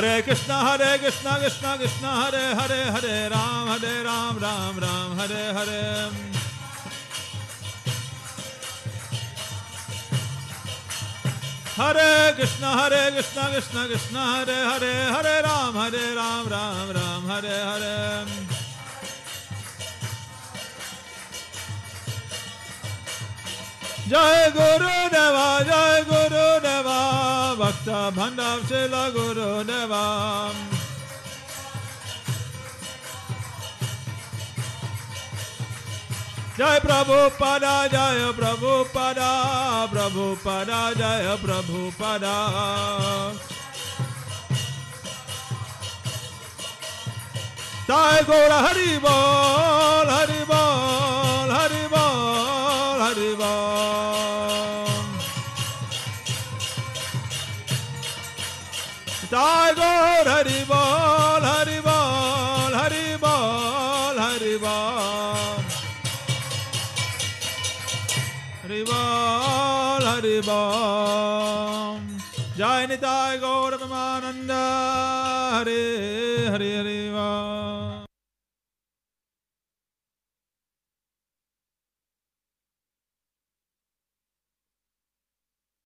Hare Krishna, Hare Krishna, Krishna Krishna, Hare Hare, Hare Ram, Hare Ram, Ram Ram, Hare Hare. Hare Krishna, Hare Krishna, Krishna Krishna, Hare Hare, Hare Ram, Hare Ram, Ram Ram, Hare Hare. जय गुरुदेवा जय गुरु भक्त भंडार जय प्रभु पदा, जय प्रभु पदा प्रभु पदा, जय प्रभु पदा। जय गौर, हरि बोल, Hari tagore hari bol hari bol hari bol hari bol hari jai nitai gaur brahmananda